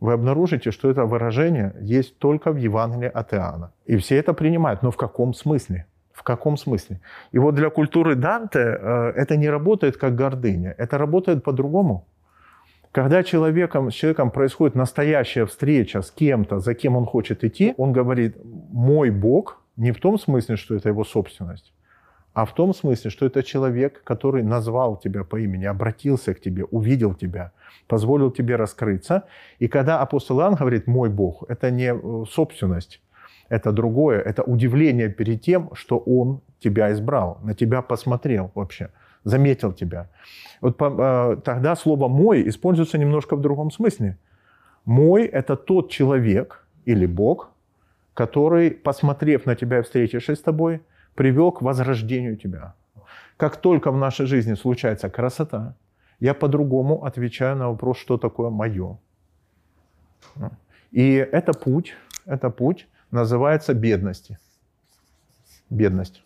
вы обнаружите, что это выражение есть только в Евангелии от Иоанна. И все это принимают. Но в каком смысле? В каком смысле? И вот для культуры Данте э, это не работает как гордыня. Это работает по-другому. Когда человеком, с человеком происходит настоящая встреча с кем-то, за кем он хочет идти, он говорит «мой Бог», не в том смысле, что это его собственность, а в том смысле, что это человек, который назвал тебя по имени, обратился к тебе, увидел тебя, позволил тебе раскрыться. И когда апостол Иоанн говорит «мой Бог», это не э, собственность, это другое, это удивление перед тем, что Он тебя избрал, на тебя посмотрел вообще, заметил тебя. Вот э, тогда слово «мой» используется немножко в другом смысле. «Мой» — это тот человек или Бог, который, посмотрев на тебя и встретившись с тобой, привел к возрождению тебя. Как только в нашей жизни случается красота, я по-другому отвечаю на вопрос, что такое мое. И это путь, это путь называется бедности. Бедность.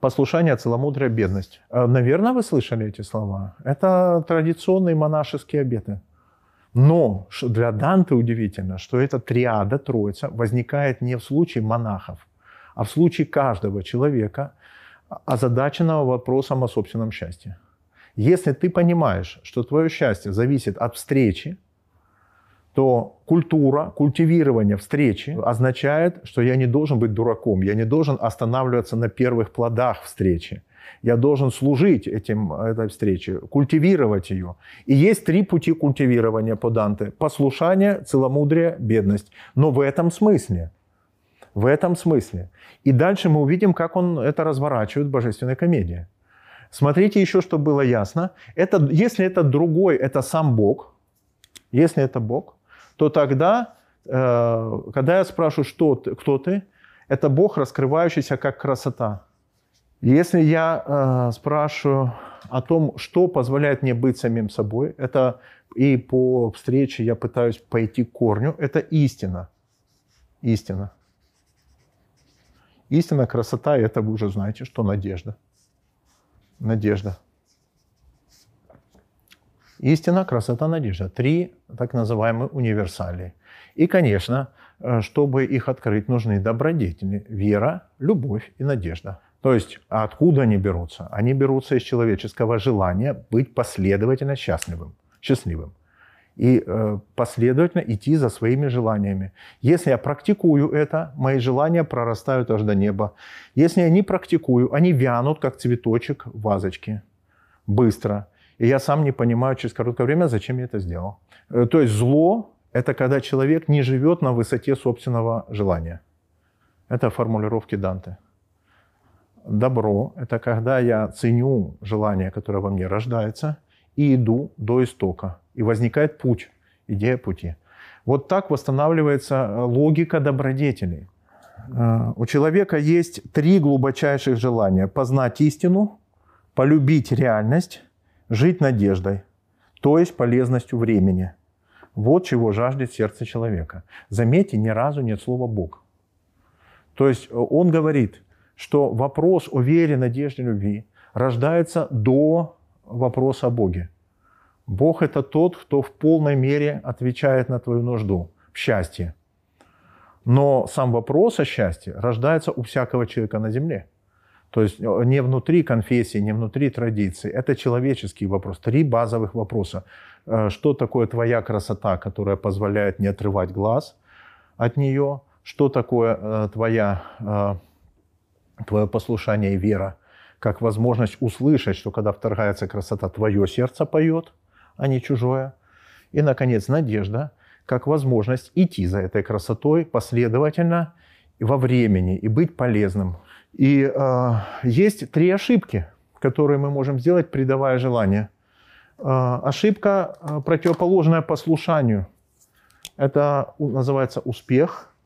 Послушание, целомудрие, бедность. Э, наверное, вы слышали эти слова. Это традиционные монашеские обеты. Но для Данте удивительно, что эта триада, троица, возникает не в случае монахов, а в случае каждого человека, озадаченного вопросом о собственном счастье. Если ты понимаешь, что твое счастье зависит от встречи, то культура, культивирование встречи означает, что я не должен быть дураком, я не должен останавливаться на первых плодах встречи. Я должен служить этим, этой встрече, культивировать ее. И есть три пути культивирования по Данте. Послушание, целомудрие, бедность. Но в этом смысле. В этом смысле. И дальше мы увидим, как он это разворачивает в божественной комедии. Смотрите еще, чтобы было ясно. Это, если это другой, это сам Бог. Если это Бог, то тогда, э, когда я спрашиваю, что ты, кто ты, это Бог, раскрывающийся как красота. Если я э, спрашиваю о том, что позволяет мне быть самим собой, это и по встрече я пытаюсь пойти к корню, это истина. Истина. Истина, красота, это вы уже знаете, что надежда. Надежда. Истина, красота, надежда. Три так называемые универсалии. И, конечно, э, чтобы их открыть, нужны добродетели. Вера, любовь и надежда. То есть откуда они берутся? Они берутся из человеческого желания быть последовательно счастливым. счастливым и э, последовательно идти за своими желаниями. Если я практикую это, мои желания прорастают аж до неба. Если я не практикую, они вянут, как цветочек в вазочке, быстро. И я сам не понимаю через короткое время, зачем я это сделал. Э, то есть зло – это когда человек не живет на высоте собственного желания. Это формулировки Данте. Добро – это когда я ценю желание, которое во мне рождается, и иду до истока. И возникает путь, идея пути. Вот так восстанавливается э, логика добродетелей. Э, у человека есть три глубочайших желания. Познать истину, полюбить реальность, жить надеждой, то есть полезностью времени. Вот чего жаждет сердце человека. Заметьте, ни разу нет слова «Бог». То есть э, он говорит, что вопрос о вере, надежде, любви рождается до вопроса о Боге. Бог – это тот, кто в полной мере отвечает на твою нужду в счастье. Но сам вопрос о счастье рождается у всякого человека на земле. То есть э, не внутри конфессии, не внутри традиции. Это человеческий вопрос. Три базовых вопроса. Э, что такое твоя красота, которая позволяет не отрывать глаз от нее? Что такое э, твоя твое послушание и вера, как возможность услышать, что когда вторгается красота, твое сердце поет, а не чужое. И, наконец, надежда, как возможность идти за этой красотой последовательно во времени и быть полезным. И э, есть три ошибки, которые мы можем сделать, придавая желание. Э, ошибка э, противоположная послушанию. Это называется успех –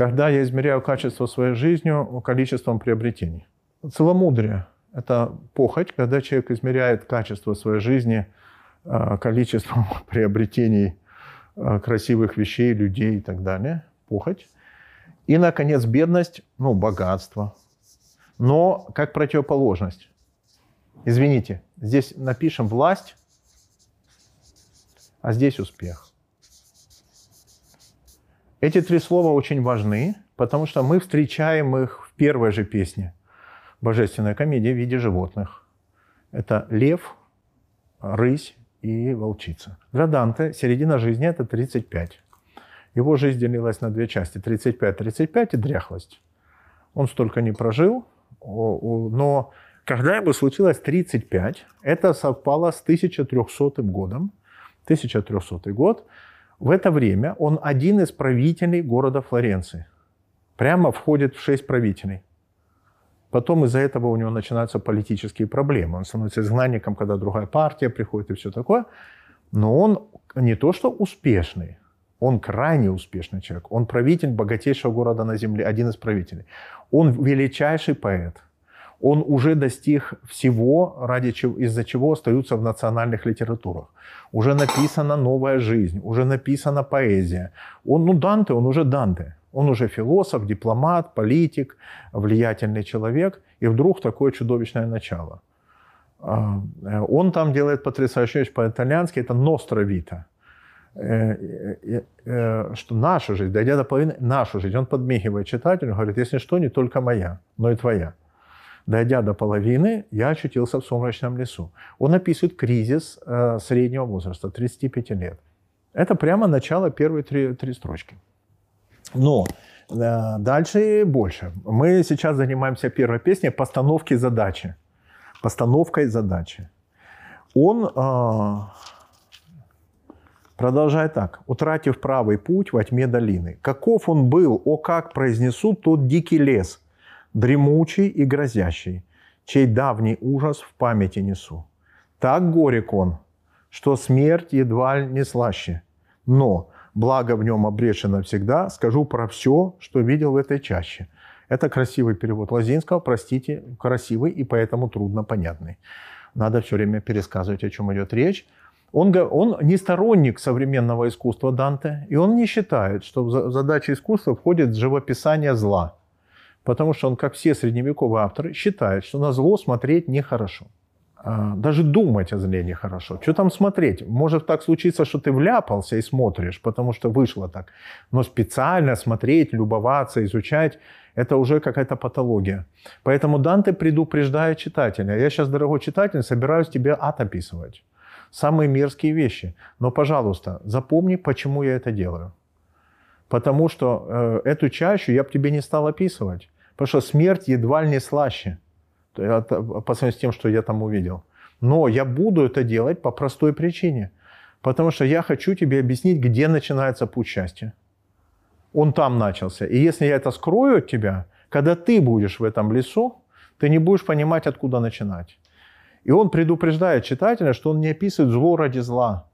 когда я измеряю качество своей жизни количеством приобретений. Целомудрие – это похоть, когда человек измеряет качество своей жизни а, количеством приобретений а, красивых вещей, людей и так далее. Похоть. И, наконец, бедность, ну, богатство. Но как противоположность. Извините, здесь напишем власть, а здесь успех. Эти три слова очень важны, потому что мы встречаем их в первой же песне «Божественная комедия» в виде животных. Это лев, рысь и волчица. Для Данте середина жизни – это 35. Его жизнь делилась на две части – 35-35 и дряхлость. Он столько не прожил, но когда ему случилось 35, это совпало с 1300 годом. 1300 год – в это время он один из правителей города Флоренции. Прямо входит в шесть правителей. Потом из-за этого у него начинаются политические проблемы. Он становится изгнанником, когда другая партия приходит и все такое. Но он не то что успешный, он крайне успешный человек. Он правитель богатейшего города на земле, один из правителей. Он величайший поэт – он уже достиг всего, ради чего, из-за чего остаются в национальных литературах. Уже написана новая жизнь, уже написана поэзия. Он, ну, Данте, он уже Данте. Он уже философ, дипломат, политик, влиятельный человек, и вдруг такое чудовищное начало. А, э, он там делает потрясающую вещь по-итальянски, это «ностра вита», что наша жизнь, дойдя до половины, нашу жизнь. Он подмигивает читателю, говорит, если что, не только моя, но и твоя. Дойдя до половины, я очутился в сумрачном лесу. Он описывает кризис среднего возраста, 35 лет. Это прямо начало первой три, три строчки. Но э, дальше больше. Мы сейчас занимаемся первой песней постановки задачи. Постановкой задачи. Он продолжает так. «Утратив правый путь во тьме долины, каков он был, о как произнесу тот дикий лес, дремучий и грозящий, чей давний ужас в памяти несу. Так горек он, что смерть едва не слаще. Но благо в нем обречено всегда, скажу про все, что видел в этой чаще. Это красивый перевод Лазинского, простите, красивый и поэтому трудно понятный. Надо все время пересказывать, о чем идет речь. Он, он не сторонник современного искусства Данте, и он не считает, что в задачу искусства входит живописание зла. Потому что он, как все средневековые авторы, считает, что на зло смотреть нехорошо. А, даже думать о зле нехорошо. Что там смотреть? Может так случиться, что ты вляпался и смотришь, потому что вышло так. Но специально смотреть, любоваться, изучать – это уже какая-то патология. Поэтому Данте предупреждает читателя. Я сейчас, дорогой читатель, собираюсь тебе ад описывать. Самые мерзкие вещи. Но, пожалуйста, запомни, почему я это делаю. Потому что э, эту чащу я бы тебе не стал описывать. Потому что смерть едва ли не слаще – по сравнению с тем, что я там увидел. Но я буду это делать по простой причине. Потому что я хочу тебе объяснить, где начинается путь счастья. Он там начался. И если я это скрою от тебя, когда ты будешь в этом лесу, ты не будешь понимать, откуда начинать. И он предупреждает читателя, что он не описывает зло ради зла,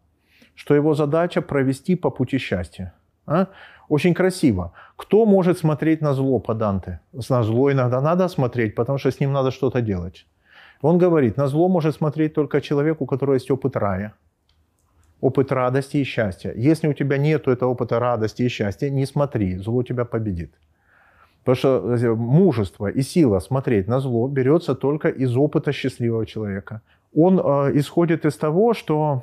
что его задача провести по пути счастья. А? Очень красиво. Кто может смотреть на зло по Данте? На зло иногда надо смотреть, потому что с ним надо что-то делать. Он говорит, на зло может смотреть только человек, у которого есть опыт рая. Опыт радости и счастья. Если у тебя нет этого опыта радости и счастья, не смотри, зло тебя победит. Потому что мужество и сила смотреть на зло берется только из опыта счастливого человека. Он э, исходит из того, что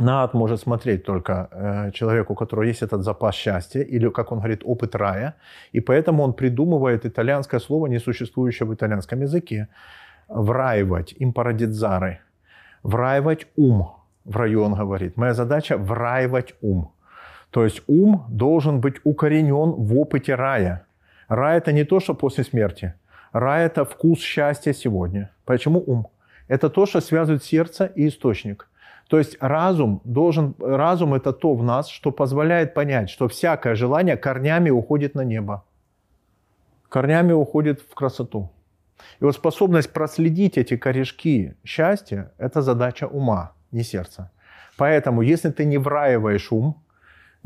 на ад может смотреть только э, человек, у которого есть этот запас счастья, или, как он говорит, опыт рая. И поэтому он придумывает итальянское слово, не существующее в итальянском языке. Враивать, импарадидзары. Враивать ум. В раю он говорит. Моя задача – враивать ум. То есть ум должен быть укоренен в опыте рая. Рай – это не то, что после смерти. Рай – это вкус счастья сегодня. Почему ум? Это то, что связывает сердце и источник – то есть разум должен, разум это то в нас, что позволяет понять, что всякое желание корнями уходит на небо, корнями уходит в красоту. И вот способность проследить эти корешки счастья – это задача ума, не сердца. Поэтому, если ты не враиваешь ум,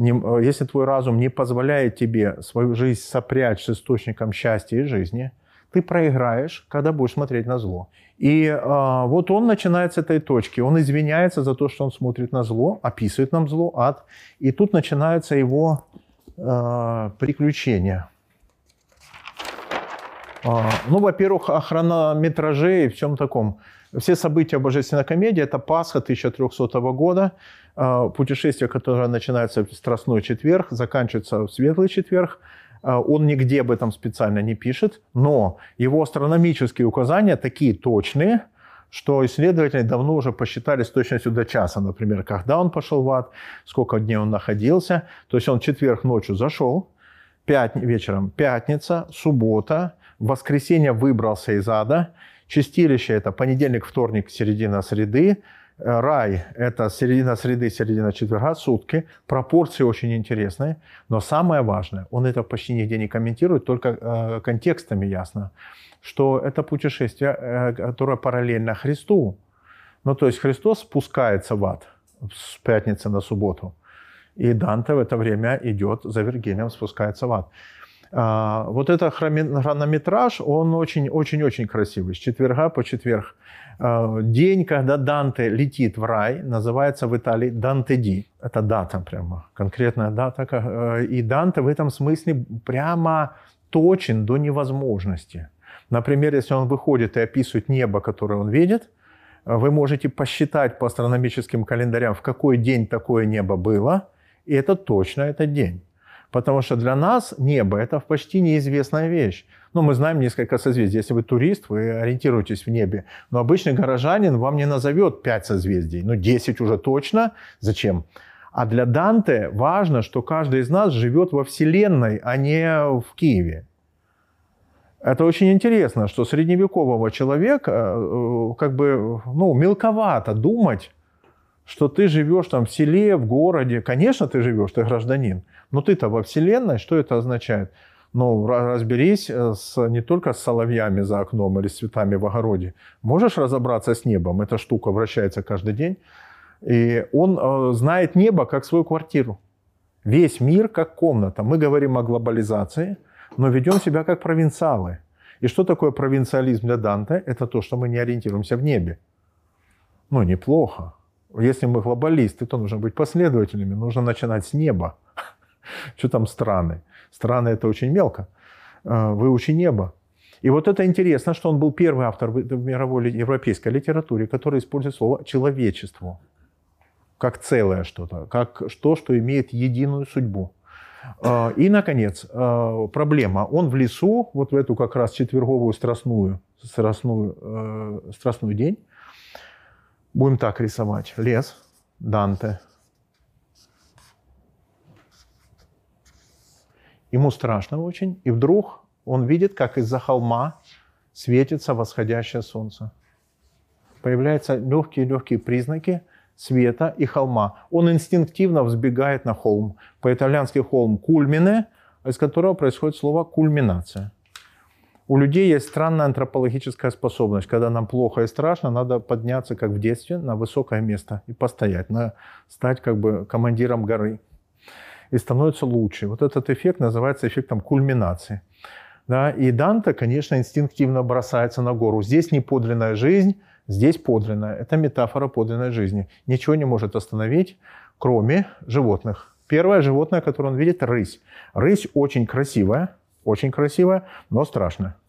не, э, если твой разум не позволяет тебе свою жизнь сопрячь с источником счастья и жизни, ты проиграешь, когда будешь смотреть на зло. И э, вот он начинает с этой точки. Он извиняется за то, что он смотрит на зло, описывает нам зло, ад. И тут начинаются его э, приключения. Э, ну, во-первых, о хронометраже и всем таком. Все события Божественной комедии – это Пасха 1300 года, путешествие, которое начинается в Страстной четверг, заканчивается в Светлый четверг – а, он нигде об этом специально не пишет, но его астрономические указания такие точные, что исследователи давно уже посчитали с точностью до часа, например, когда он пошел в ад, сколько дней он находился. То есть он четверг ночью зашел, пят... вечером пятница, суббота, воскресенье выбрался из ада, чистилище – это понедельник, вторник, середина среды, Рай – это середина среды, середина четверга, сутки. Пропорции очень интересные. Но самое важное, он это почти нигде не комментирует, только э, контекстами ясно, что это путешествие, э, которое параллельно Христу. Ну, то есть Христос спускается в ад с пятницы на субботу. И Данте в это время идет за Вергилием, спускается в ад. А, вот этот хронометраж, он очень-очень-очень красивый, с четверга по четверг. А, день, когда Данте летит в рай, называется в Италии Данте Ди. Это дата прямо, конкретная дата. Э, и Данте в этом смысле прямо точен до невозможности. Например, если он выходит и описывает небо, которое он видит, вы можете посчитать по астрономическим календарям, в какой день такое небо было, и это точно этот день. Потому что для нас небо – это почти неизвестная вещь. Ну, мы знаем несколько созвездий. Если вы турист, вы ориентируетесь в небе. Но обычный горожанин вам не назовет 5 созвездий. Ну, 10 уже точно. Зачем? А для Данте важно, что каждый из нас живет во Вселенной, а не в Киеве. Это очень интересно, что средневекового человека э, как бы ну, мелковато думать, что ты живешь там в селе, в городе. Конечно, ты живешь, ты гражданин. Но ты-то во Вселенной, что это означает? Ну, разберись э, с, не только с соловьями за окном или с цветами в огороде. Можешь разобраться с небом? Эта штука вращается каждый день. И он э, знает небо как свою квартиру. Весь мир как комната. Мы говорим о глобализации, но ведем себя как провинциалы. И что такое провинциализм для Данте? Это то, что мы не ориентируемся в небе. Ну, неплохо. Если мы глобалисты, то нужно быть последовательными. Нужно начинать с неба. Что там страны? Страны это очень мелко. А, выучи небо. И вот это интересно, что он был первый автор в мировой европейской литературе, который использует слово «человечество» как целое что-то, как то, что имеет единую судьбу. А, и, наконец, а, проблема. Он в лесу, вот в эту как раз четверговую страстную, страстную, э, страстную день, будем так рисовать, лес, Данте, Ему страшно очень, и вдруг он видит, как из-за холма светится восходящее солнце. Появляются легкие-легкие признаки света и холма. Он инстинктивно взбегает на холм. По-итальянски холм кульмине, из которого происходит слово кульминация. У людей есть странная антропологическая способность. Когда нам плохо и страшно, надо подняться, как в детстве, на высокое место и постоять, на, стать как бы командиром горы и становится лучше. Вот этот эффект называется эффектом кульминации. Да? И Данте, конечно, инстинктивно бросается на гору. Здесь не подлинная жизнь, здесь подлинная. Это метафора подлинной жизни. Ничего не может остановить, кроме животных. Первое животное, которое он видит, рысь. Рысь очень красивая, очень красивая, но страшная.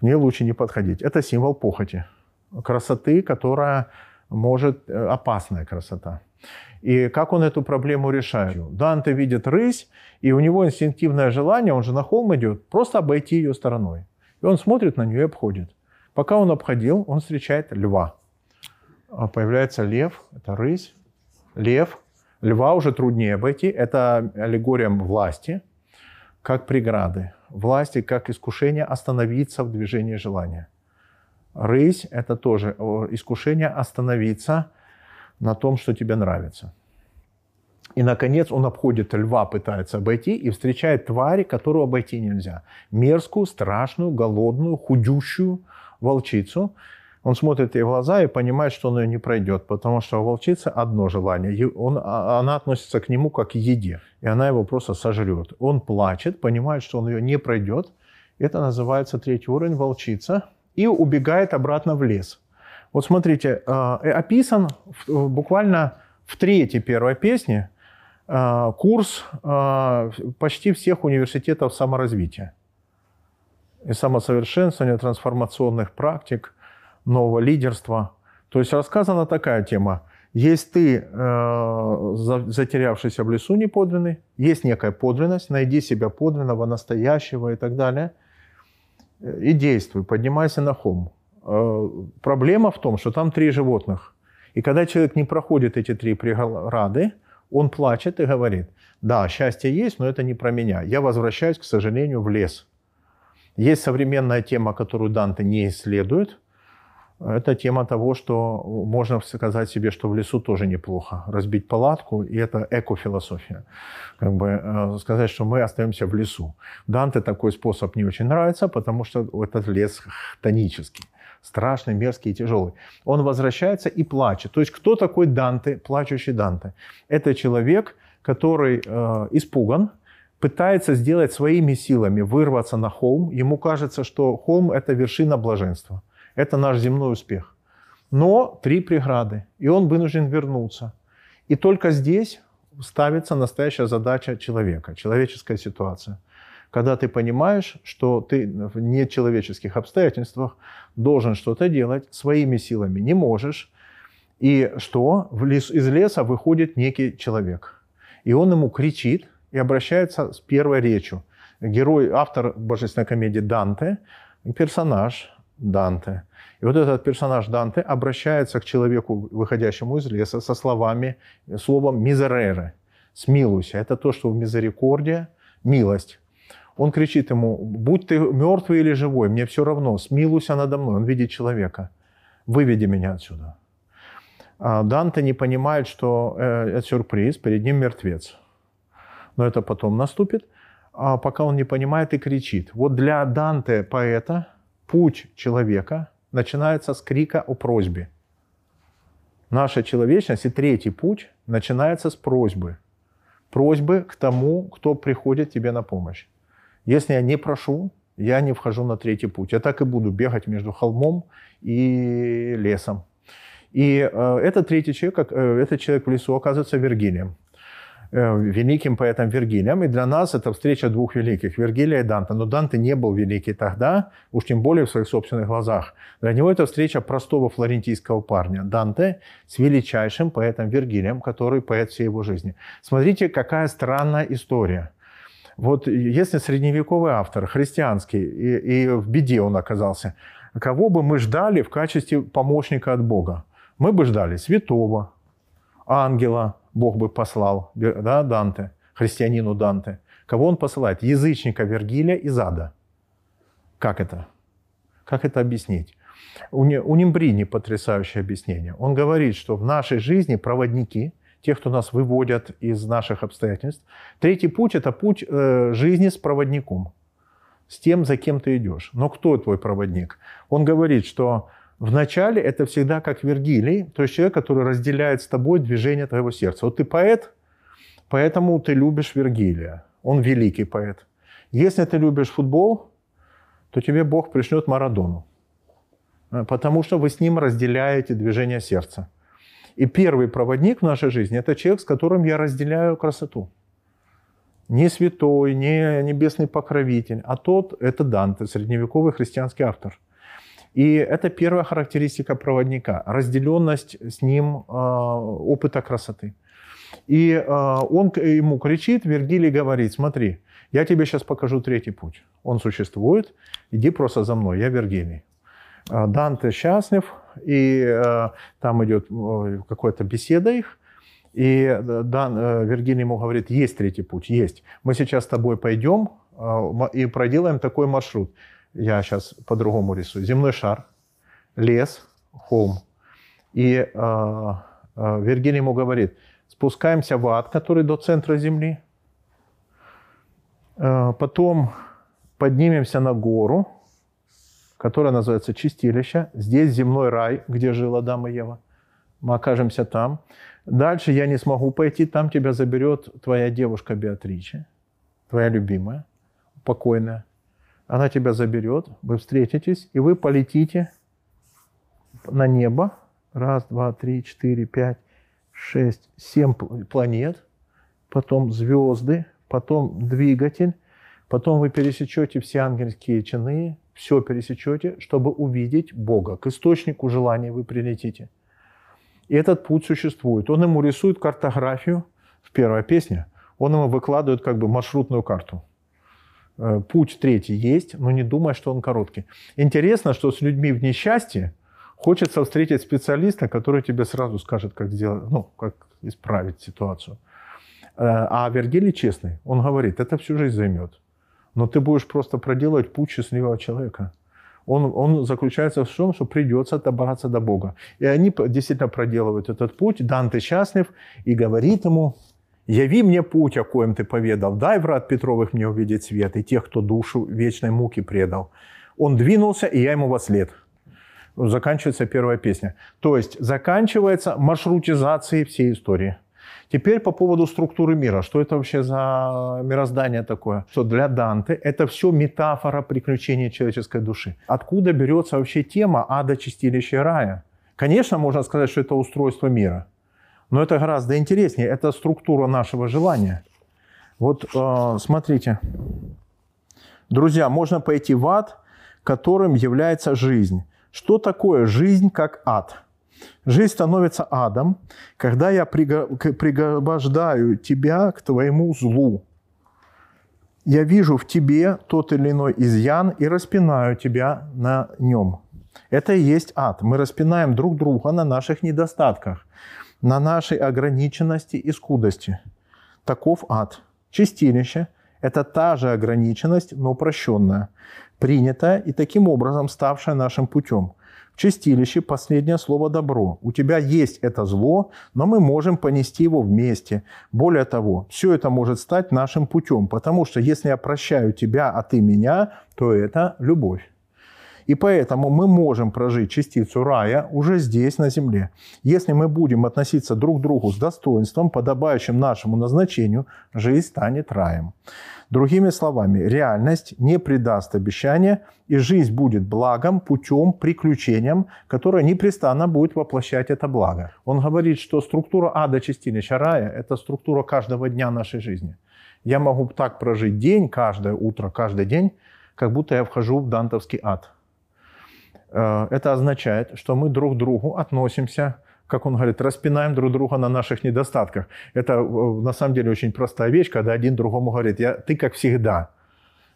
К ней лучше не подходить. Это символ похоти, красоты, которая может, э, опасная красота. И как он эту проблему решает? Данте видит рысь, и у него инстинктивное желание, он же на холм идет, просто обойти ее стороной. И он смотрит на нее и обходит. Пока он обходил, он встречает льва. А появляется лев, это рысь, лев. Льва уже труднее обойти. Это аллегория власти, как преграды. Власти как искушение остановиться в движении желания. Рысь – это тоже искушение остановиться на том, что тебе нравится. И, наконец, он обходит льва, пытается обойти и встречает твари, которую обойти нельзя. Мерзкую, страшную, голодную, худющую волчицу. Он смотрит ей в глаза и понимает, что он ее не пройдет, потому что у волчицы одно желание. Он, а, она относится к нему как к еде, и она его просто сожрет. Он плачет, понимает, что он ее не пройдет. Это называется третий уровень волчица. И убегает обратно в лес. Вот смотрите, а, описан буквально в третьей первой песне а, курс а, почти всех университетов саморазвития и самосовершенствования, трансформационных практик, нового лидерства. То есть рассказана такая тема. Есть ты, затерявшийся в лесу неподлинный, есть некая подлинность, найди себя подлинного, настоящего и так далее, и действуй, поднимайся на холм. Э, проблема в том, что там три животных. И когда человек не проходит эти три преграды, он плачет и говорит, да, счастье есть, но это не про меня. Я возвращаюсь, к сожалению, в лес. Есть современная тема, которую Данте не исследует. Это тема того, что можно сказать себе, что в лесу тоже неплохо. Разбить палатку, и это экофилософия. Как бы э, сказать, что мы остаемся в лесу. Данте такой способ не очень нравится, потому что этот лес тонический страшный, мерзкий и тяжелый. Он возвращается и плачет. То есть кто такой Данте, плачущий Данте? Это человек, который э, испуган, пытается сделать своими силами, вырваться на холм. Ему кажется, что холм – это вершина блаженства. Это наш земной успех. Но три преграды, и он вынужден вернуться. И только здесь ставится настоящая задача человека, человеческая ситуация. Когда ты понимаешь, что ты в нечеловеческих обстоятельствах должен что-то делать, своими силами не можешь, и что из леса выходит некий человек. И он ему кричит и обращается с первой речью. Герой, автор божественной комедии Данте, персонаж Данте. И вот этот персонаж Данте обращается к человеку, выходящему из леса, со словами, словом «мизерере», «смилуйся». Это то, что в мизерикордия – милость. Он кричит ему, будь ты мертвый или живой, мне все равно, смилуйся надо мной. Он видит человека, выведи меня отсюда. А Данте не понимает, что э, это сюрприз, перед ним мертвец. Но это потом наступит, а пока он не понимает и кричит. Вот для Данте, поэта, путь человека начинается с крика о просьбе. Наша человечность и третий путь начинается с просьбы. Просьбы к тому, кто приходит тебе на помощь. Если я не прошу, я не вхожу на третий путь. Я так и буду бегать между холмом и лесом. И э, этот третий человек, э, этот человек в лесу оказывается Вергилием. Э, великим поэтом Вергилием. И для нас это встреча двух великих, Вергилия и Данте. Но Данте не был великий тогда, уж тем более в своих собственных глазах. Для него это встреча простого флорентийского парня. Данте с величайшим поэтом Вергилием, который поэт всей его жизни. Смотрите, какая странная история. Вот если средневековый автор, христианский, и, и в беде он оказался, кого бы мы ждали в качестве помощника от Бога? Мы бы ждали святого, ангела, Бог бы послал, да, Данте, христианину Данте. Кого он посылает? Язычника Вергилия из ада. Как это? Как это объяснить? У, у Нимбрини потрясающее объяснение. Он говорит, что в нашей жизни проводники, те, кто нас выводят из наших обстоятельств. Третий путь – это путь э, жизни с проводником, с тем, за кем ты идешь. Но кто твой проводник? Он говорит, что Вначале это всегда как Вергилий, то есть человек, который разделяет с тобой движение твоего сердца. Вот ты поэт, поэтому ты любишь Вергилия. Он великий поэт. Если ты любишь футбол, то тебе Бог пришлет Марадону. Потому что вы с ним разделяете движение сердца. И первый проводник в нашей жизни – это человек, с которым я разделяю красоту. Не святой, не небесный покровитель, а тот – это Данте, средневековый христианский автор – и это первая характеристика проводника – разделенность с ним а, опыта красоты. И а, он ему кричит, Вергилий говорит, смотри, я тебе сейчас покажу третий путь. Он существует, иди просто за мной, я Вергилий. А, Данте счастлив, и там идет какая-то беседа их, и Дан, Вергилий ему говорит, есть третий путь, есть. Мы сейчас с тобой пойдем и проделаем такой маршрут я сейчас по-другому рисую, земной шар, лес, холм. И э, э, Вергилий ему говорит, спускаемся в ад, который до центра земли, э, потом поднимемся на гору, которая называется Чистилище. Здесь земной рай, где жила Адам и Ева. Мы окажемся там. Дальше я не смогу пойти, там тебя заберет твоя девушка Беатриче, твоя любимая, покойная. Она тебя заберет, вы встретитесь, и вы полетите на небо. Раз, два, три, четыре, пять, шесть, семь планет, потом звезды, потом двигатель, потом вы пересечете все ангельские чины, все пересечете, чтобы увидеть Бога. К источнику желания вы прилетите. И этот путь существует. Он ему рисует картографию в первой песне, он ему выкладывает как бы маршрутную карту. Э, путь третий есть, но не думай, что он короткий. Интересно, что с людьми в несчастье хочется встретить специалиста, который тебе сразу скажет, как сделать, ну, как исправить ситуацию. Э, а Вергилий честный, он говорит, это всю жизнь займет. Но ты будешь просто проделывать путь счастливого человека. Он, он заключается в том, что придется добраться до Бога. И они действительно проделывают этот путь. Данте счастлив и говорит ему, Яви мне путь, о коем ты поведал, дай врат Петровых мне увидеть свет, и тех, кто душу вечной муки предал. Он двинулся, и я ему во след. Заканчивается первая песня. То есть заканчивается маршрутизацией всей истории. Теперь по поводу структуры мира. Что это вообще за мироздание такое? Что для Данте это все метафора приключения человеческой души. Откуда берется вообще тема ада, чистилища и рая? Конечно, можно сказать, что это устройство мира. Но это гораздо интереснее. Это структура нашего желания. Вот э, смотрите. Друзья, можно пойти в ад, которым является жизнь. Что такое жизнь как ад? Жизнь становится адом, когда я пригвождаю тебя к твоему злу. Я вижу в тебе тот или иной изъян и распинаю тебя на нем. Это и есть ад. Мы распинаем друг друга на наших недостатках, на нашей ограниченности и скудости. Таков ад. Чистилище – это та же ограниченность, но прощенная, принятая и таким образом ставшая нашим путем – чистилище последнее слово «добро». У тебя есть это зло, но мы можем понести его вместе. Более того, все это может стать нашим путем, потому что если я прощаю тебя, а ты меня, то это любовь. И поэтому мы можем прожить частицу рая уже здесь, на земле. Если мы будем относиться друг к другу с достоинством, подобающим нашему назначению, жизнь станет раем. Другими словами, реальность не придаст обещания, и жизнь будет благом, путем, приключением, которое непрестанно будет воплощать это благо. Он говорит, что структура ада, чистилища рая – это структура каждого дня нашей жизни. Я могу так прожить день, каждое утро, каждый день, как будто я вхожу в дантовский ад. Э, это означает, что мы друг к другу относимся как он говорит, распинаем друг друга на наших недостатках. Это э, на самом деле очень простая вещь, когда один другому говорит, я, ты как всегда,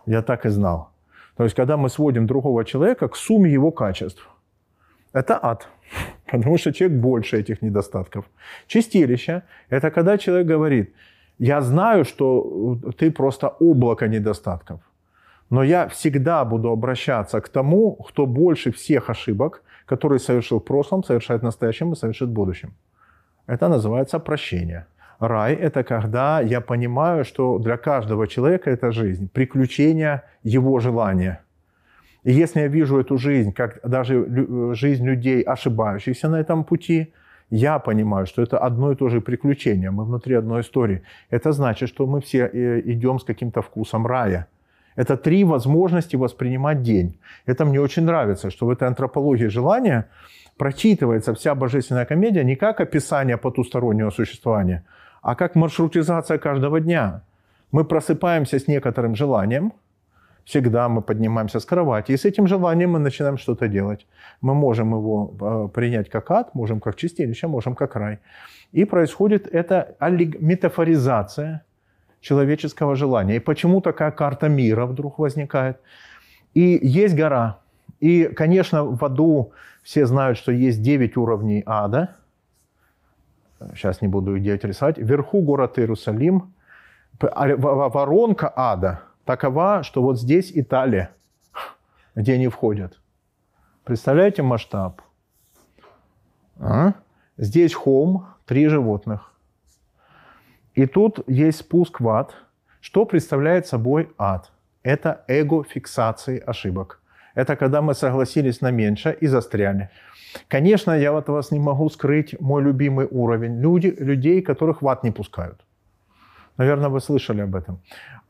я так и знал. То есть, когда мы сводим другого человека к сумме его качеств. Это ад, потому что человек больше этих недостатков. Чистилище – это когда человек говорит, я знаю, что ты просто облако недостатков, но я всегда буду обращаться к тому, кто больше всех ошибок – который совершил в прошлом, совершает в настоящем и совершит в будущем. Это называется прощение. Рай – это когда я понимаю, что для каждого человека это жизнь, приключение его желания. И если я вижу эту жизнь, как даже жизнь людей, ошибающихся на этом пути, я понимаю, что это одно и то же приключение, мы внутри одной истории. Это значит, что мы все э, идем с каким-то вкусом рая – это три возможности воспринимать день. Это мне очень нравится, что в этой антропологии желания прочитывается вся божественная комедия не как описание потустороннего существования, а как маршрутизация каждого дня. Мы просыпаемся с некоторым желанием, всегда мы поднимаемся с кровати, и с этим желанием мы начинаем что-то делать. Мы можем его э, принять как ад, можем как чистилище, можем как рай. И происходит эта метафоризация – человеческого желания. И почему такая карта мира вдруг возникает? И есть гора. И, конечно, в аду все знают, что есть 9 уровней ада. Сейчас не буду идеять рисовать. Вверху город Иерусалим. А, воронка ада такова, что вот здесь Италия, где они входят. Представляете масштаб? А? Здесь холм, три животных. И тут есть спуск в ад. Что представляет собой ад? Это эго-фиксации ошибок. Это когда мы согласились на меньше и застряли. Конечно, я от вас не могу скрыть мой любимый уровень. Люди, людей, которых в ад не пускают. Наверное, вы слышали об этом.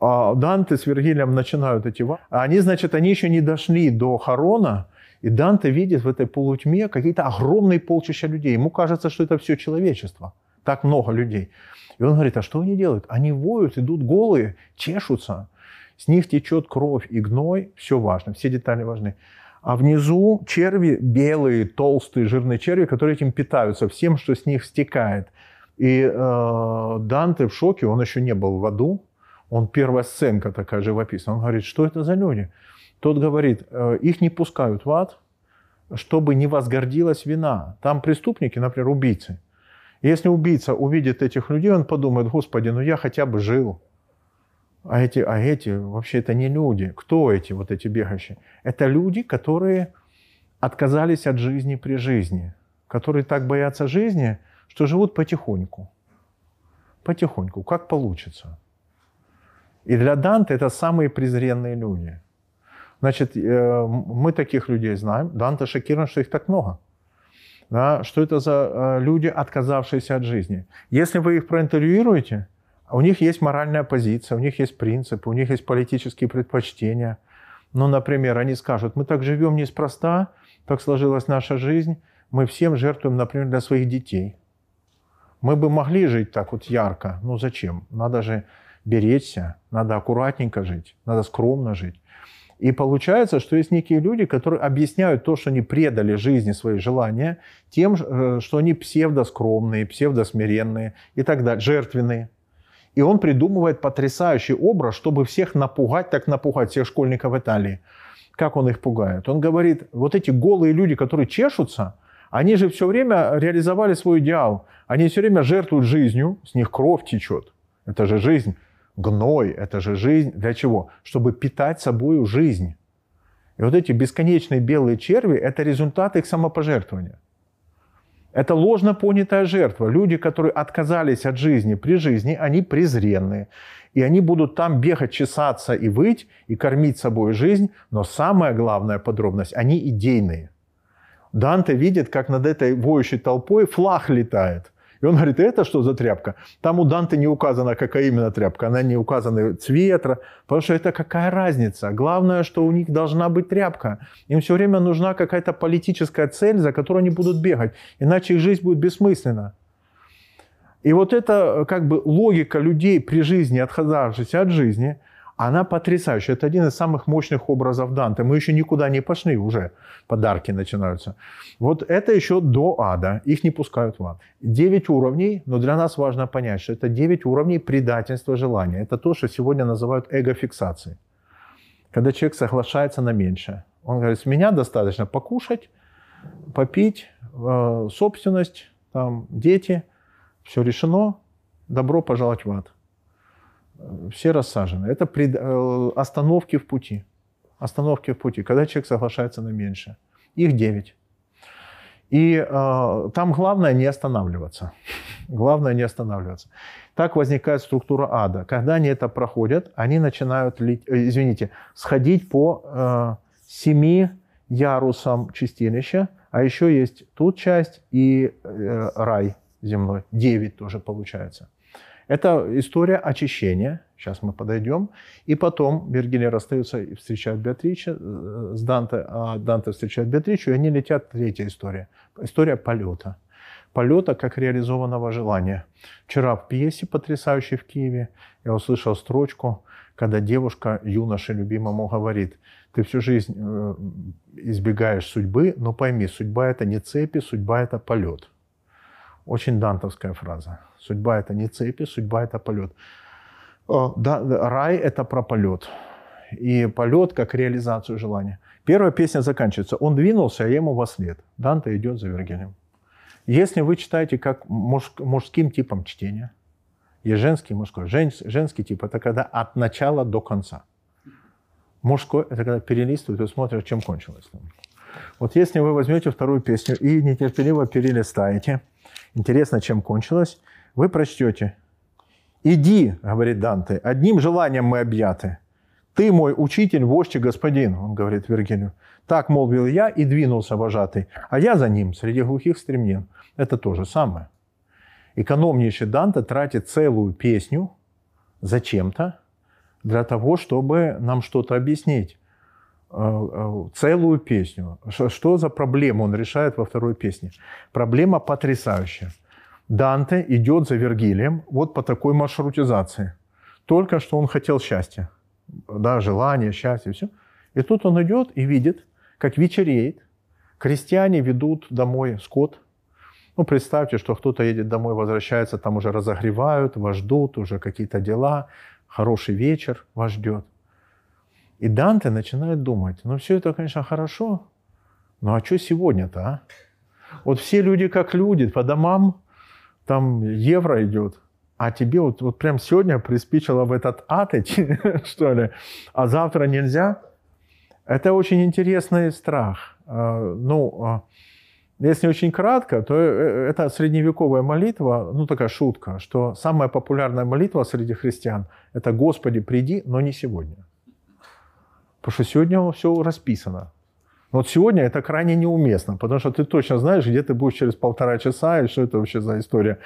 А Данте с Вергилием начинают эти вады. Они, значит, они еще не дошли до Харона, и Данте видит в этой полутьме какие-то огромные полчища людей. Ему кажется, что это все человечество. Так много людей. И он говорит, а что они делают? Они воют, идут голые, чешутся. С них течет кровь и гной, все важно, все детали важны. А внизу черви белые, толстые, жирные черви, которые этим питаются, всем, что с них стекает. И э, Данте в шоке, он еще не был в аду, он первая сценка такая живописная. Он говорит, что это за люди? Тот говорит, э, их не пускают в ад, чтобы не возгордилась вина. Там преступники, например, убийцы. Если убийца увидит этих людей, он подумает, Господи, ну я хотя бы жил. А эти, а эти вообще это не люди. Кто эти вот эти бегающие? Это люди, которые отказались от жизни при жизни, которые так боятся жизни, что живут потихоньку. Потихоньку, как получится. И для Данте это самые презренные люди. Значит, э, мы таких людей знаем. Данте шокирован, что их так много. Да, что это за э, люди, отказавшиеся от жизни. Если вы их проинтервьюируете, у них есть моральная позиция, у них есть принципы, у них есть политические предпочтения. Ну, например, они скажут, мы так живем неспроста, так сложилась наша жизнь, мы всем жертвуем, например, для своих детей. Мы бы могли жить так вот ярко, ну зачем? Надо же беречься, надо аккуратненько жить, надо скромно жить. И получается, что есть некие люди, которые объясняют то, что они предали жизни свои желания, тем, э, что они псевдоскромные, псевдосмиренные и так далее, жертвенные. И он придумывает потрясающий образ, чтобы всех напугать, так напугать всех школьников Италии. Как он их пугает? Он говорит, вот эти голые люди, которые чешутся, они же все время реализовали свой идеал. Они все время жертвуют жизнью, с них кровь течет. Это же жизнь гной, это же жизнь для чего? Чтобы питать собою жизнь. И вот эти бесконечные белые черви – это результат их самопожертвования. Это ложно понятая жертва. Люди, которые отказались от жизни при жизни, они презренные. И они будут там бегать, чесаться и выть, и кормить собой жизнь. Но самая главная подробность – они идейные. Данте видит, как над этой воющей толпой флаг летает. И он говорит, это что за тряпка? Там у Данте не указано, какая именно тряпка. Она не указана цвет, потому что это какая разница. Главное, что у них должна быть тряпка. Им все время нужна какая-то политическая цель, за которую они будут бегать. Иначе их жизнь будет бессмысленна. И вот эта как бы логика людей при жизни, отказавшихся от жизни – она потрясающая. Это один из самых мощных образов Данте. Мы еще никуда не пошли, уже подарки начинаются. Вот это еще до ада. Их не пускают в ад. Девять уровней, но для нас важно понять, что это девять уровней предательства желания. Это то, что сегодня называют эгофиксацией. Когда человек соглашается на меньшее. Он говорит, с меня достаточно покушать, попить, э, собственность, там, дети, все решено, добро пожаловать в ад все рассажены. Это пред, э, остановки в пути. Остановки в пути, когда человек соглашается на меньше. Их 9. И э, там главное не останавливаться. главное не останавливаться. Так возникает структура ада. Когда они это проходят, они начинают, э, извините, сходить по э, семи ярусам чистилища, а еще есть тут часть и э, рай земной. Девять тоже получается. Это история очищения. Сейчас мы подойдем. И потом Вергилий расстается и встречает Беатриче э, с Данте, а Данте встречает Беатричу, и они летят. Третья история. История полета. Полета как реализованного желания. Вчера в пьесе, потрясающей в Киеве, я услышал строчку, когда девушка юноше любимому говорит, ты всю жизнь э, избегаешь судьбы, но пойми, судьба это не цепи, судьба это полет. Очень дантовская фраза. Судьба это не цепи, судьба это полет. Да, рай это про полет. И полет как реализацию желания. Первая песня заканчивается. Он двинулся, а ему во след. Данте идет за Вергилем. Если вы читаете как муж, мужским типом чтения, есть женский и мужской. Жен, женский тип – это когда от начала до конца. Мужской – это когда перелистывают и смотрят, чем кончилось. Вот если вы возьмете вторую песню и нетерпеливо перелистаете, интересно, чем кончилось, вы прочтете. «Иди, — говорит Данте, — одним желанием мы объяты. Ты мой учитель, вождь и господин, — он говорит Вергилию. Так молвил я и двинулся вожатый, а я за ним среди глухих стремнин. Это то же самое. Экономнейший Данте тратит целую песню зачем-то, для того, чтобы нам что-то объяснить. Э, э, целую песню. Что за проблему он решает во второй песне? Проблема потрясающая. Данте идет за Вергилием вот по такой маршрутизации. Только что он хотел счастья, да, желание, счастье, все. И тут он идет и видит, как вечереет, крестьяне ведут домой скот. Ну, представьте, что кто-то едет домой, возвращается, там уже разогревают, вас ждут, уже какие-то дела, хороший вечер вас ждет. И Данте начинает думать, ну, все это, конечно, хорошо, ну, а что сегодня-то, а? Вот все люди как люди, по домам там евро идет, а тебе вот, вот прям сегодня приспичило в этот ад идти, что ли, а завтра нельзя. Это очень интересный страх. А, ну, а, если очень кратко, то э, это средневековая молитва, ну такая шутка, что самая популярная молитва среди христиан – это «Господи, приди, но не сегодня». Потому что сегодня все расписано. Но вот сегодня это крайне неуместно, потому что ты точно знаешь, где ты будешь через полтора часа, и что это вообще за история.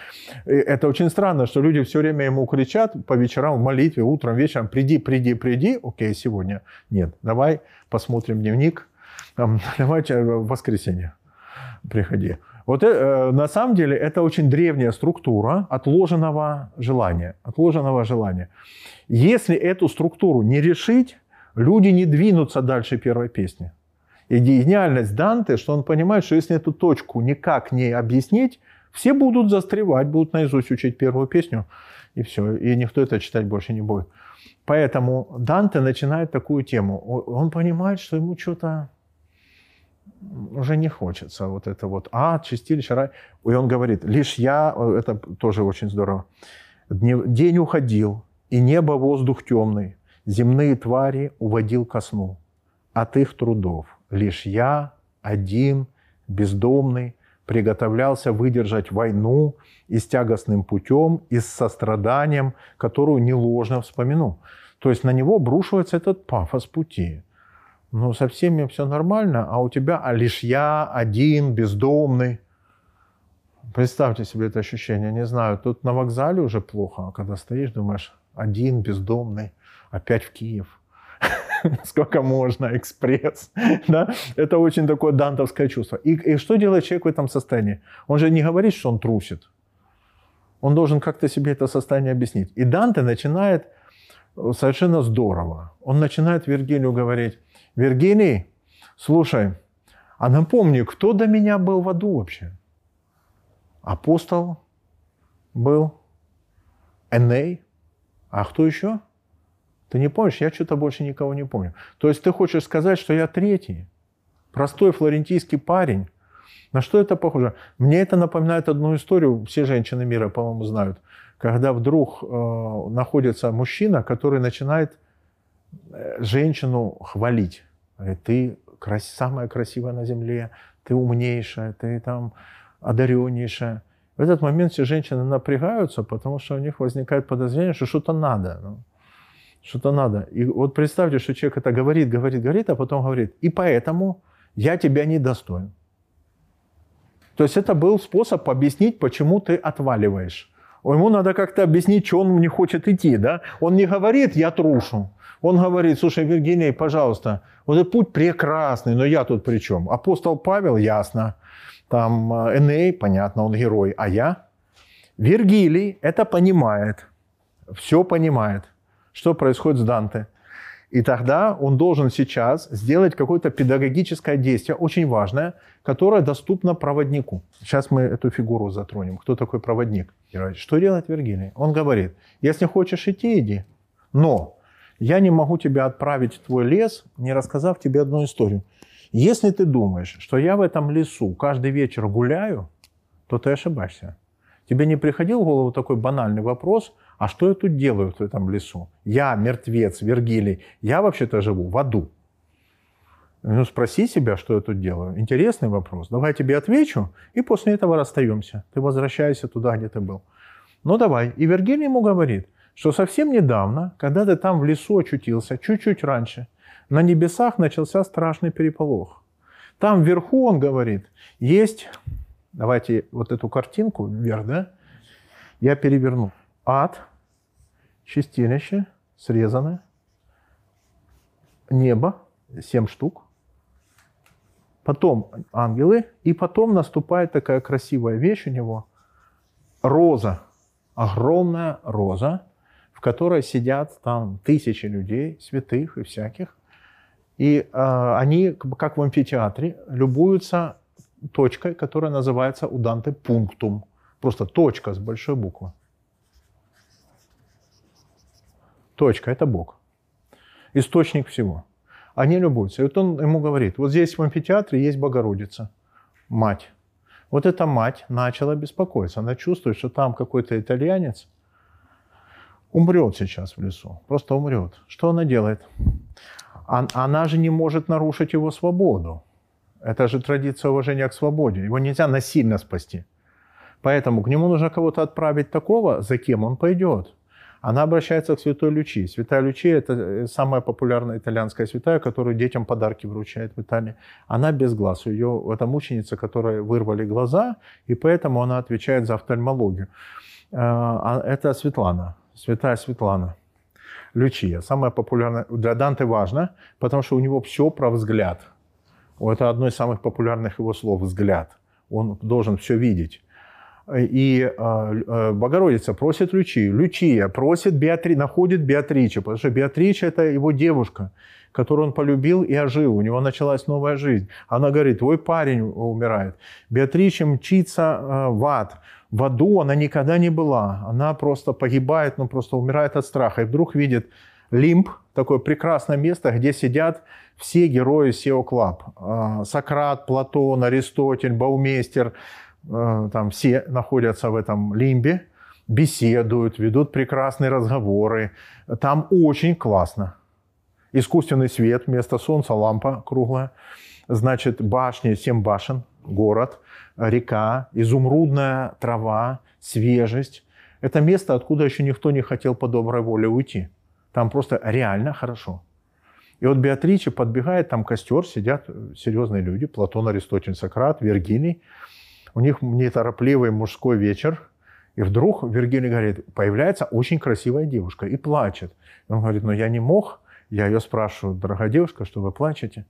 И это очень странно, что люди все время ему кричат по вечерам в молитве, утром, вечером, приди, приди, приди. Окей, сегодня нет. Давай посмотрим дневник. Давайте в воскресенье приходи. Вот э, на самом деле это очень древняя структура отложенного желания. Отложенного желания. Если эту структуру не решить, люди не двинутся дальше первой песни. И гениальность Данте, что он понимает, что если эту точку никак не объяснить, все будут застревать, будут наизусть учить первую песню, и все. И никто это читать больше не будет. Поэтому Данте начинает такую тему. Он понимает, что ему что-то уже не хочется. Вот это вот ад, чистилище, рай. И он говорит, лишь я, это тоже очень здорово, день уходил, и небо воздух темный, земные твари уводил ко сну от их трудов. Лишь я один, бездомный, приготовлялся выдержать войну и с тягостным путем, и с состраданием, которую не ложно вспомину. То есть на него обрушивается этот пафос пути. Ну, со всеми все нормально, а у тебя а лишь я один, бездомный. Представьте себе это ощущение. Не знаю, тут на вокзале уже плохо, а когда стоишь, думаешь, один, бездомный, опять в Киев. Сколько можно, экспресс. да? Это очень такое дантовское чувство. И, и что делает человек в этом состоянии? Он же не говорит, что он трусит. Он должен как-то себе это состояние объяснить. И Данте начинает совершенно здорово. Он начинает Вергилию говорить, Вергилий, слушай, а напомни, кто до меня был в аду вообще? Апостол был, Эней, а кто еще? Ты не помнишь? Я что-то больше никого не помню. То есть ты хочешь сказать, что я третий? Простой флорентийский парень? На что это похоже? Мне это напоминает одну историю, все женщины мира, по-моему, знают. Когда вдруг э, находится мужчина, который начинает э, женщину хвалить. Говорит, ты крас самая красивая на земле, ты умнейшая, ты там одареннейшая. В этот момент все женщины напрягаются, потому что у них возникает подозрение, что что-то надо. Ну, что-то надо. И вот представьте, что человек это говорит, говорит, говорит, а потом говорит, и поэтому я тебя не достоин. То есть это был способ объяснить, почему ты отваливаешь. Ему надо как-то объяснить, что он не хочет идти. Да? Он не говорит, я трушу. Он говорит, слушай, Виргиний, пожалуйста, вот этот путь прекрасный, но я тут при чем? Апостол Павел, ясно. Там э, Эней, понятно, он герой. А я? Вергилий это понимает. Все понимает что происходит с Данте. И тогда он должен сейчас сделать какое-то педагогическое действие, очень важное, которое доступно проводнику. Сейчас мы эту фигуру затронем. Кто такой проводник? Что делать Вергилий? Он говорит, если хочешь идти, иди. Но я не могу тебя отправить в твой лес, не рассказав тебе одну историю. Если ты думаешь, что я в этом лесу каждый вечер гуляю, то ты ошибаешься. Тебе не приходил в голову такой банальный вопрос – а что я тут делаю в этом лесу? Я мертвец, Вергилий. Я вообще-то живу в аду. Ну, спроси себя, что я тут делаю. Интересный вопрос. Давай я тебе отвечу, и после этого расстаемся. Ты возвращайся туда, где ты был. Ну, давай. И Вергилий ему говорит, что совсем недавно, когда ты там в лесу очутился, чуть-чуть раньше, на небесах начался страшный переполох. Там вверху, он говорит, есть, давайте вот эту картинку вверх, да, я переверну. Ад, чистилище, срезанное, небо, семь штук, потом ангелы, и потом наступает такая красивая вещь у него, роза, огромная роза, в которой сидят там тысячи людей, святых и всяких, и э, они, как в амфитеатре, любуются точкой, которая называется у Данте пунктум. Просто точка с большой буквы. Точка, это Бог. Источник всего. Они любуются. И вот он ему говорит, вот здесь в амфитеатре есть Богородица, мать. Вот эта мать начала беспокоиться. Она чувствует, что там какой-то итальянец умрет сейчас в лесу. Просто умрет. Что она делает? Она же не может нарушить его свободу. Это же традиция уважения к свободе. Его нельзя насильно спасти. Поэтому к нему нужно кого-то отправить такого, за кем он пойдет. Она обращается к святой Лючии. Святая Лючия – это э, самая популярная итальянская святая, которую детям подарки вручает в Италии. Она без глаз. Ее, это мученица, которой вырвали глаза, и поэтому она отвечает за офтальмологию. А, а это Светлана, святая Светлана. Лючия. Самая популярная. Для Данте важно, потому что у него все про взгляд. Это одно из самых популярных его слов – взгляд. Он должен все видеть. И э, Богородица просит Лючию. Лючия просит Беатри, находит Беатриче, потому что Беатрича – это его девушка, которую он полюбил и ожил. У него началась новая жизнь. Она говорит, твой парень умирает. Беатрича мчится э, в ад. В аду она никогда не была. Она просто погибает, ну просто умирает от страха. И вдруг видит Лимб, такое прекрасное место, где сидят все герои SEO Club. Сократ, Платон, Аристотель, Баумейстер – там все находятся в этом лимбе, беседуют, ведут прекрасные разговоры. Там очень классно. Искусственный свет, вместо солнца лампа круглая. Значит, башни, семь башен, город, река, изумрудная трава, свежесть. Это место, откуда еще никто не хотел по доброй воле уйти. Там просто реально хорошо. И вот Беатриче подбегает, там костер, сидят серьезные люди, Платон, Аристотель, Сократ, Вергилий. У них неторопливый мужской вечер, и вдруг Вергилий говорит, появляется очень красивая девушка и плачет. Он говорит, ну я не мог. Я ее спрашиваю, дорогая девушка, что вы плачете?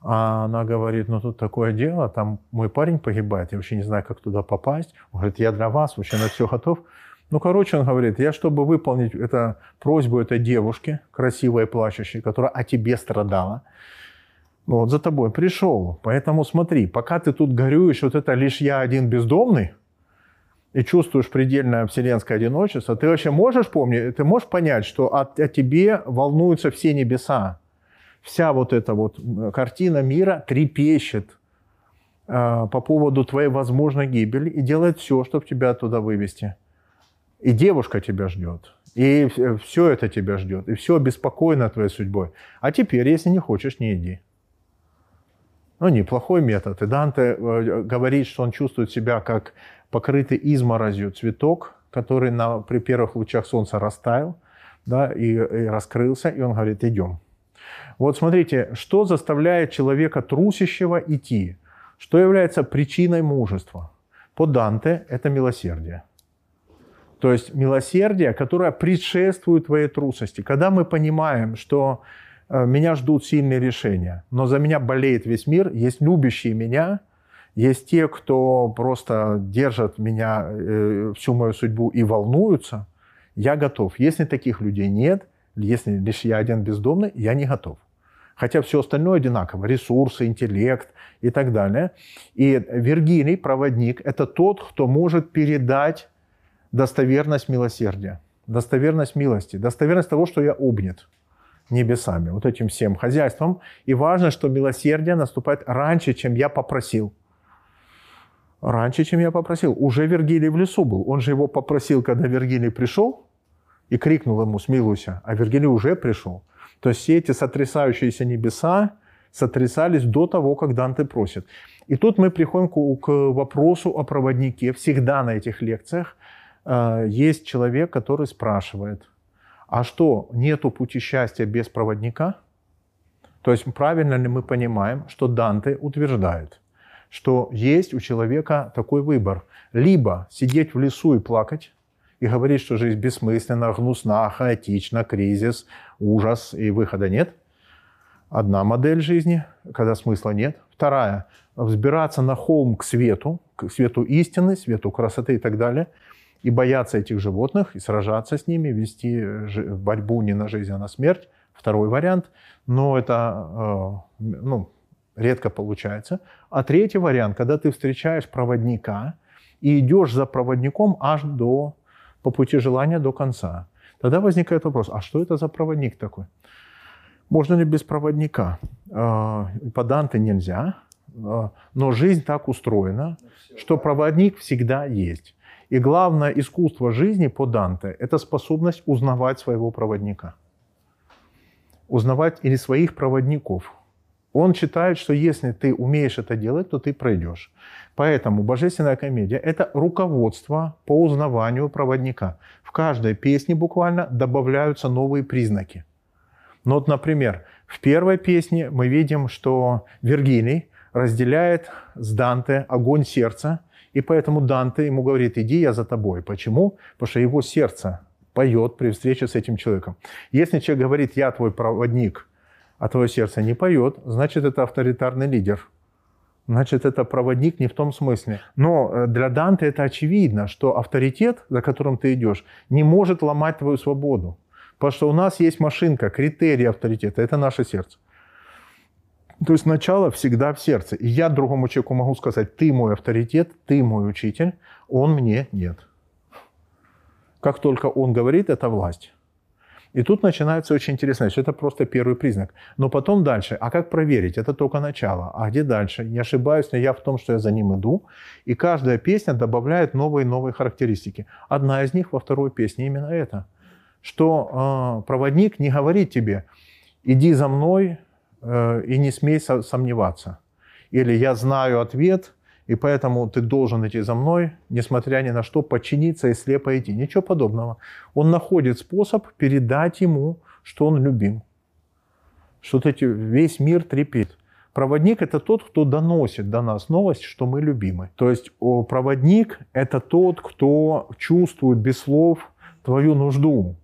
А она говорит, ну тут такое дело, там мой парень погибает, я вообще не знаю, как туда попасть. Он говорит, я для вас вообще на все готов. Ну, короче, он говорит, я, чтобы выполнить это, просьбу этой девушки, красивой плачущей, которая о тебе страдала, ну, вот за тобой пришел. Поэтому смотри, пока ты тут горюешь, вот это лишь я один бездомный, и чувствуешь предельное вселенское одиночество, ты вообще можешь помнить, ты можешь понять, что о, о тебе волнуются все небеса. Вся вот эта вот картина мира трепещет э, по поводу твоей возможной гибели и делает все, чтобы тебя оттуда вывести. И девушка тебя ждет. И все это тебя ждет. И все беспокойно твоей судьбой. А теперь, если не хочешь, не иди. Ну, неплохой метод. И Данте э, говорит, что он чувствует себя как покрытый изморозью цветок, который на, при первых лучах солнца растаял да, и, и раскрылся, и он говорит, идем. Вот смотрите, что заставляет человека трусящего идти? Что является причиной мужества? По Данте это милосердие. То есть милосердие, которое предшествует твоей трусости. Когда мы понимаем, что меня ждут сильные решения, но за меня болеет весь мир, есть любящие меня, есть те, кто просто держат меня, э, всю мою судьбу и волнуются, я готов. Если таких людей нет, если лишь я один бездомный, я не готов. Хотя все остальное одинаково, ресурсы, интеллект и так далее. И Вергилий, проводник, это тот, кто может передать достоверность милосердия, достоверность милости, достоверность того, что я обнят небесами, вот этим всем хозяйством. И важно, что милосердие наступает раньше, чем я попросил. Раньше, чем я попросил. Уже Вергилий в лесу был. Он же его попросил, когда Вергилий пришел, и крикнул ему «Смилуйся», а Вергилий уже пришел. То есть все эти сотрясающиеся небеса сотрясались до того, как Данте просит. И тут мы приходим к, вопросу о проводнике. Всегда на этих лекциях э, есть человек, который спрашивает, а что, нету пути счастья без проводника? То есть правильно ли мы понимаем, что Данте утверждает, что есть у человека такой выбор. Либо сидеть в лесу и плакать, и говорить, что жизнь бессмысленна, гнусна, хаотична, кризис, ужас и выхода нет. Одна модель жизни, когда смысла нет. Вторая – взбираться на холм к свету, к свету истины, свету красоты и так далее – и бояться этих животных, и сражаться с ними, вести борьбу не на жизнь, а на смерть. Второй вариант. Но это э, ну, редко получается. А третий вариант, когда ты встречаешь проводника и идешь за проводником аж до, по пути желания до конца. Тогда возникает вопрос, а что это за проводник такой? Можно ли без проводника? Э, по Данте нельзя, э, но жизнь так устроена, что проводник всегда есть. И главное искусство жизни по Данте – это способность узнавать своего проводника. Узнавать или своих проводников. Он считает, что если ты умеешь это делать, то ты пройдешь. Поэтому божественная комедия – это руководство по узнаванию проводника. В каждой песне буквально добавляются новые признаки. Ну вот, например, в первой песне мы видим, что Вергилий разделяет с Данте огонь сердца, и поэтому Данте ему говорит, иди, я за тобой. Почему? Потому что его сердце поет при встрече с этим человеком. Если человек говорит, я твой проводник, а твое сердце не поет, значит, это авторитарный лидер. Значит, это проводник не в том смысле. Но э, для Данте это очевидно, что авторитет, за которым ты идешь, не может ломать твою свободу. Потому что у нас есть машинка, критерий авторитета – это наше сердце. То есть начало всегда в сердце. И я другому человеку могу сказать, ты мой авторитет, ты мой учитель, он мне нет. Как только он говорит, это власть. И тут начинается очень интересно, что это просто первый признак. Но потом дальше, а как проверить? Это только начало. А где дальше? Не ошибаюсь ли я в том, что я за ним иду? И каждая песня добавляет новые и новые характеристики. Одна из них во второй песне именно это. Что э, проводник не говорит тебе, иди за мной и не смей сомневаться. Или я знаю ответ, и поэтому ты должен идти за мной, несмотря ни на что, подчиниться и слепо идти. Ничего подобного. Он находит способ передать ему, что он любим. Что весь мир трепет. Проводник – это тот, кто доносит до нас новость, что мы любимы. То есть проводник – это тот, кто чувствует без слов твою нужду.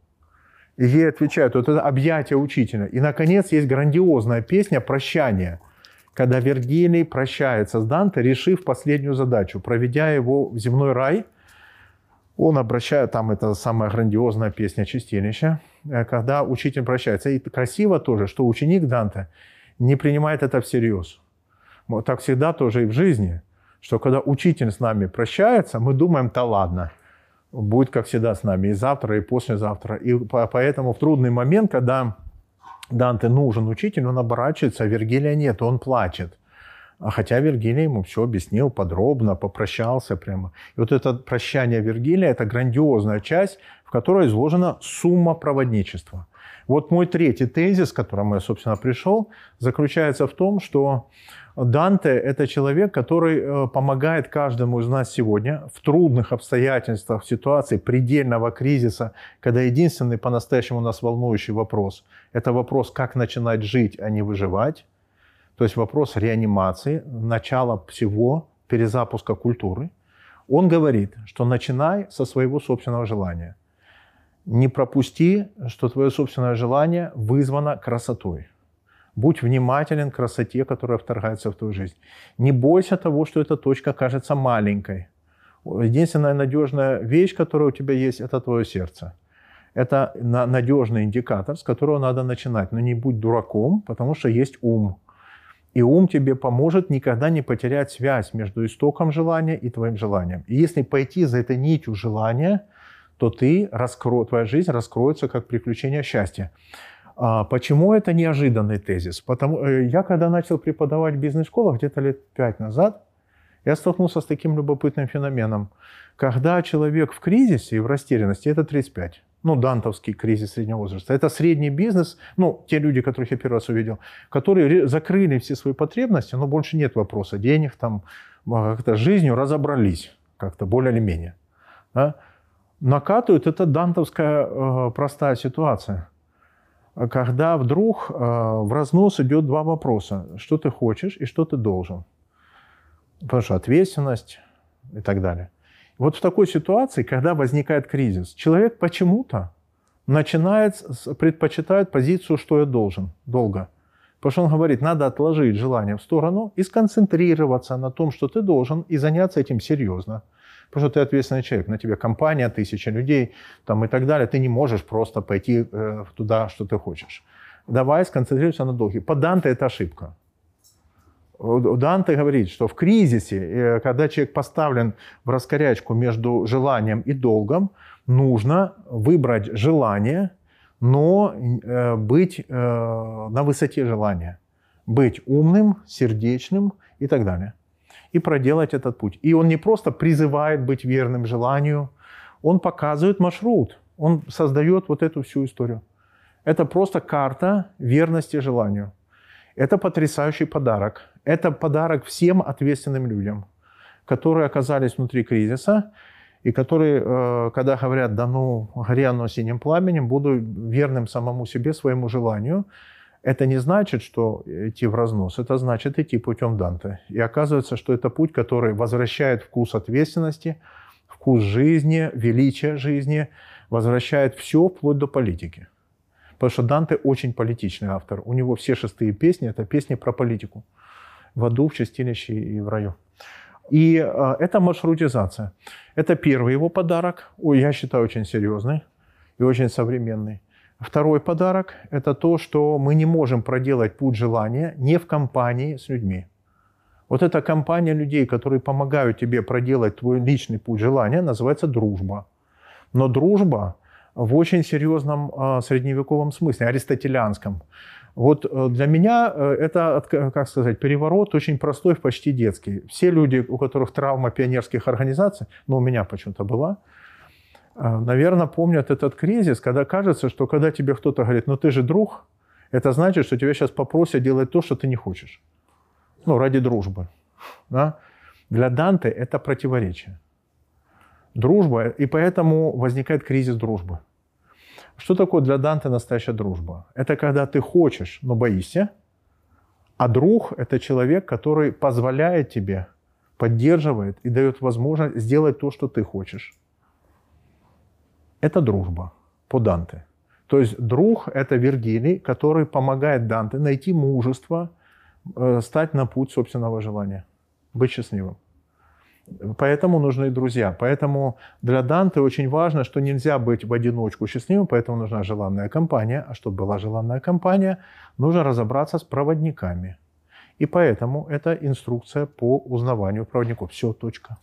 Ей отвечают, вот это объятие учителя. И, наконец, есть грандиозная песня «Прощание», когда Вергилий прощается с Данте, решив последнюю задачу, проведя его в земной рай, он обращает, там это самая грандиозная песня Чистилища, э, когда учитель прощается. И красиво тоже, что ученик Данте не принимает это всерьез. Вот так всегда тоже и в жизни, что когда учитель с нами прощается, мы думаем, да ладно, будет как всегда с нами и завтра, и послезавтра. И поэтому в трудный момент, когда Данте нужен учитель, он оборачивается, а Вергилия нет, он плачет. А хотя Вергилий ему все объяснил подробно, попрощался прямо. И вот это прощание Вергилия – это грандиозная часть, в которой изложена сумма проводничества. Вот мой третий тезис, к которому я, собственно, пришел, заключается в том, что Данте – это человек, который э, помогает каждому из нас сегодня в трудных обстоятельствах, в ситуации предельного кризиса, когда единственный по-настоящему нас волнующий вопрос – это вопрос, как начинать жить, а не выживать. То есть вопрос реанимации, начала всего, перезапуска культуры. Он говорит, что начинай со своего собственного желания. Не пропусти, что твое собственное желание вызвано красотой. Будь внимателен к красоте, которая вторгается в твою жизнь. Не бойся того, что эта точка кажется маленькой. Единственная надежная вещь, которая у тебя есть, это твое сердце. Это надежный индикатор, с которого надо начинать. Но не будь дураком, потому что есть ум. И ум тебе поможет никогда не потерять связь между истоком желания и твоим желанием. И если пойти за этой нитью желания, то ты раскро... твоя жизнь раскроется как приключение счастья. А почему это неожиданный тезис? Потому, э, я когда начал преподавать в бизнес-школах где-то лет пять назад, я столкнулся с таким любопытным феноменом. Когда человек в кризисе и в растерянности, это 35. Ну, дантовский кризис среднего возраста. Это средний бизнес, ну, те люди, которых я первый раз увидел, которые закрыли все свои потребности, но больше нет вопроса денег, там, а, как-то жизнью разобрались, как-то более или менее. Да? Накатывают, это дантовская э, простая ситуация – когда вдруг э, в разнос идет два вопроса. Что ты хочешь и что ты должен. Потому что ответственность и так далее. Вот в такой ситуации, когда возникает кризис, человек почему-то начинает, предпочитает позицию, что я должен, долго. Потому что он говорит, надо отложить желание в сторону и сконцентрироваться на том, что ты должен, и заняться этим серьезно. Потому что ты ответственный человек, на тебе компания, тысяча людей там, и так далее. Ты не можешь просто пойти э, туда, что ты хочешь. Давай сконцентрируйся на долге. По Данте это ошибка. Данте говорит, что в кризисе, э, когда человек поставлен в раскорячку между желанием и долгом, нужно выбрать желание, но э, быть э, на высоте желания. Быть умным, сердечным и так далее и проделать этот путь. И он не просто призывает быть верным желанию, он показывает маршрут, он создает вот эту всю историю. Это просто карта верности желанию. Это потрясающий подарок. Это подарок всем ответственным людям, которые оказались внутри кризиса, и которые, э, когда говорят, да ну, оно синим пламенем, буду верным самому себе, своему желанию, это не значит, что идти в разнос, это значит идти путем Данте. И оказывается, что это путь, который возвращает вкус ответственности, вкус жизни, величие жизни, возвращает все вплоть до политики. Потому что Данте очень политичный автор. У него все шестые песни – это песни про политику. В аду, в чистилище и в раю. И э, это маршрутизация. Это первый его подарок. Ой, я считаю, очень серьезный и очень современный. Второй подарок – это то, что мы не можем проделать путь желания не в компании с людьми. Вот эта компания людей, которые помогают тебе проделать твой личный путь желания, называется дружба. Но дружба в очень серьезном э, средневековом смысле, аристотелианском. Вот э, для меня э, это, как сказать, переворот очень простой, почти детский. Все люди, у которых травма пионерских организаций, ну, у меня почему-то была, наверное, помнят этот кризис, когда кажется, что когда тебе кто-то говорит, ну ты же друг, это значит, что тебя сейчас попросят делать то, что ты не хочешь. Ну, ради дружбы. Да? Для Данте это противоречие. Дружба, и поэтому возникает кризис дружбы. Что такое для Данте настоящая дружба? Это когда ты хочешь, но боишься, а друг – это человек, который позволяет тебе, поддерживает и дает возможность сделать то, что ты хочешь. Это дружба по Данте. То есть друг – это Вергилий, который помогает Данте найти мужество, э, стать на путь собственного желания, быть счастливым. Поэтому нужны друзья. Поэтому для Данте очень важно, что нельзя быть в одиночку счастливым, поэтому нужна желанная компания. А чтобы была желанная компания, нужно разобраться с проводниками. И поэтому это инструкция по узнаванию проводников. Все, точка.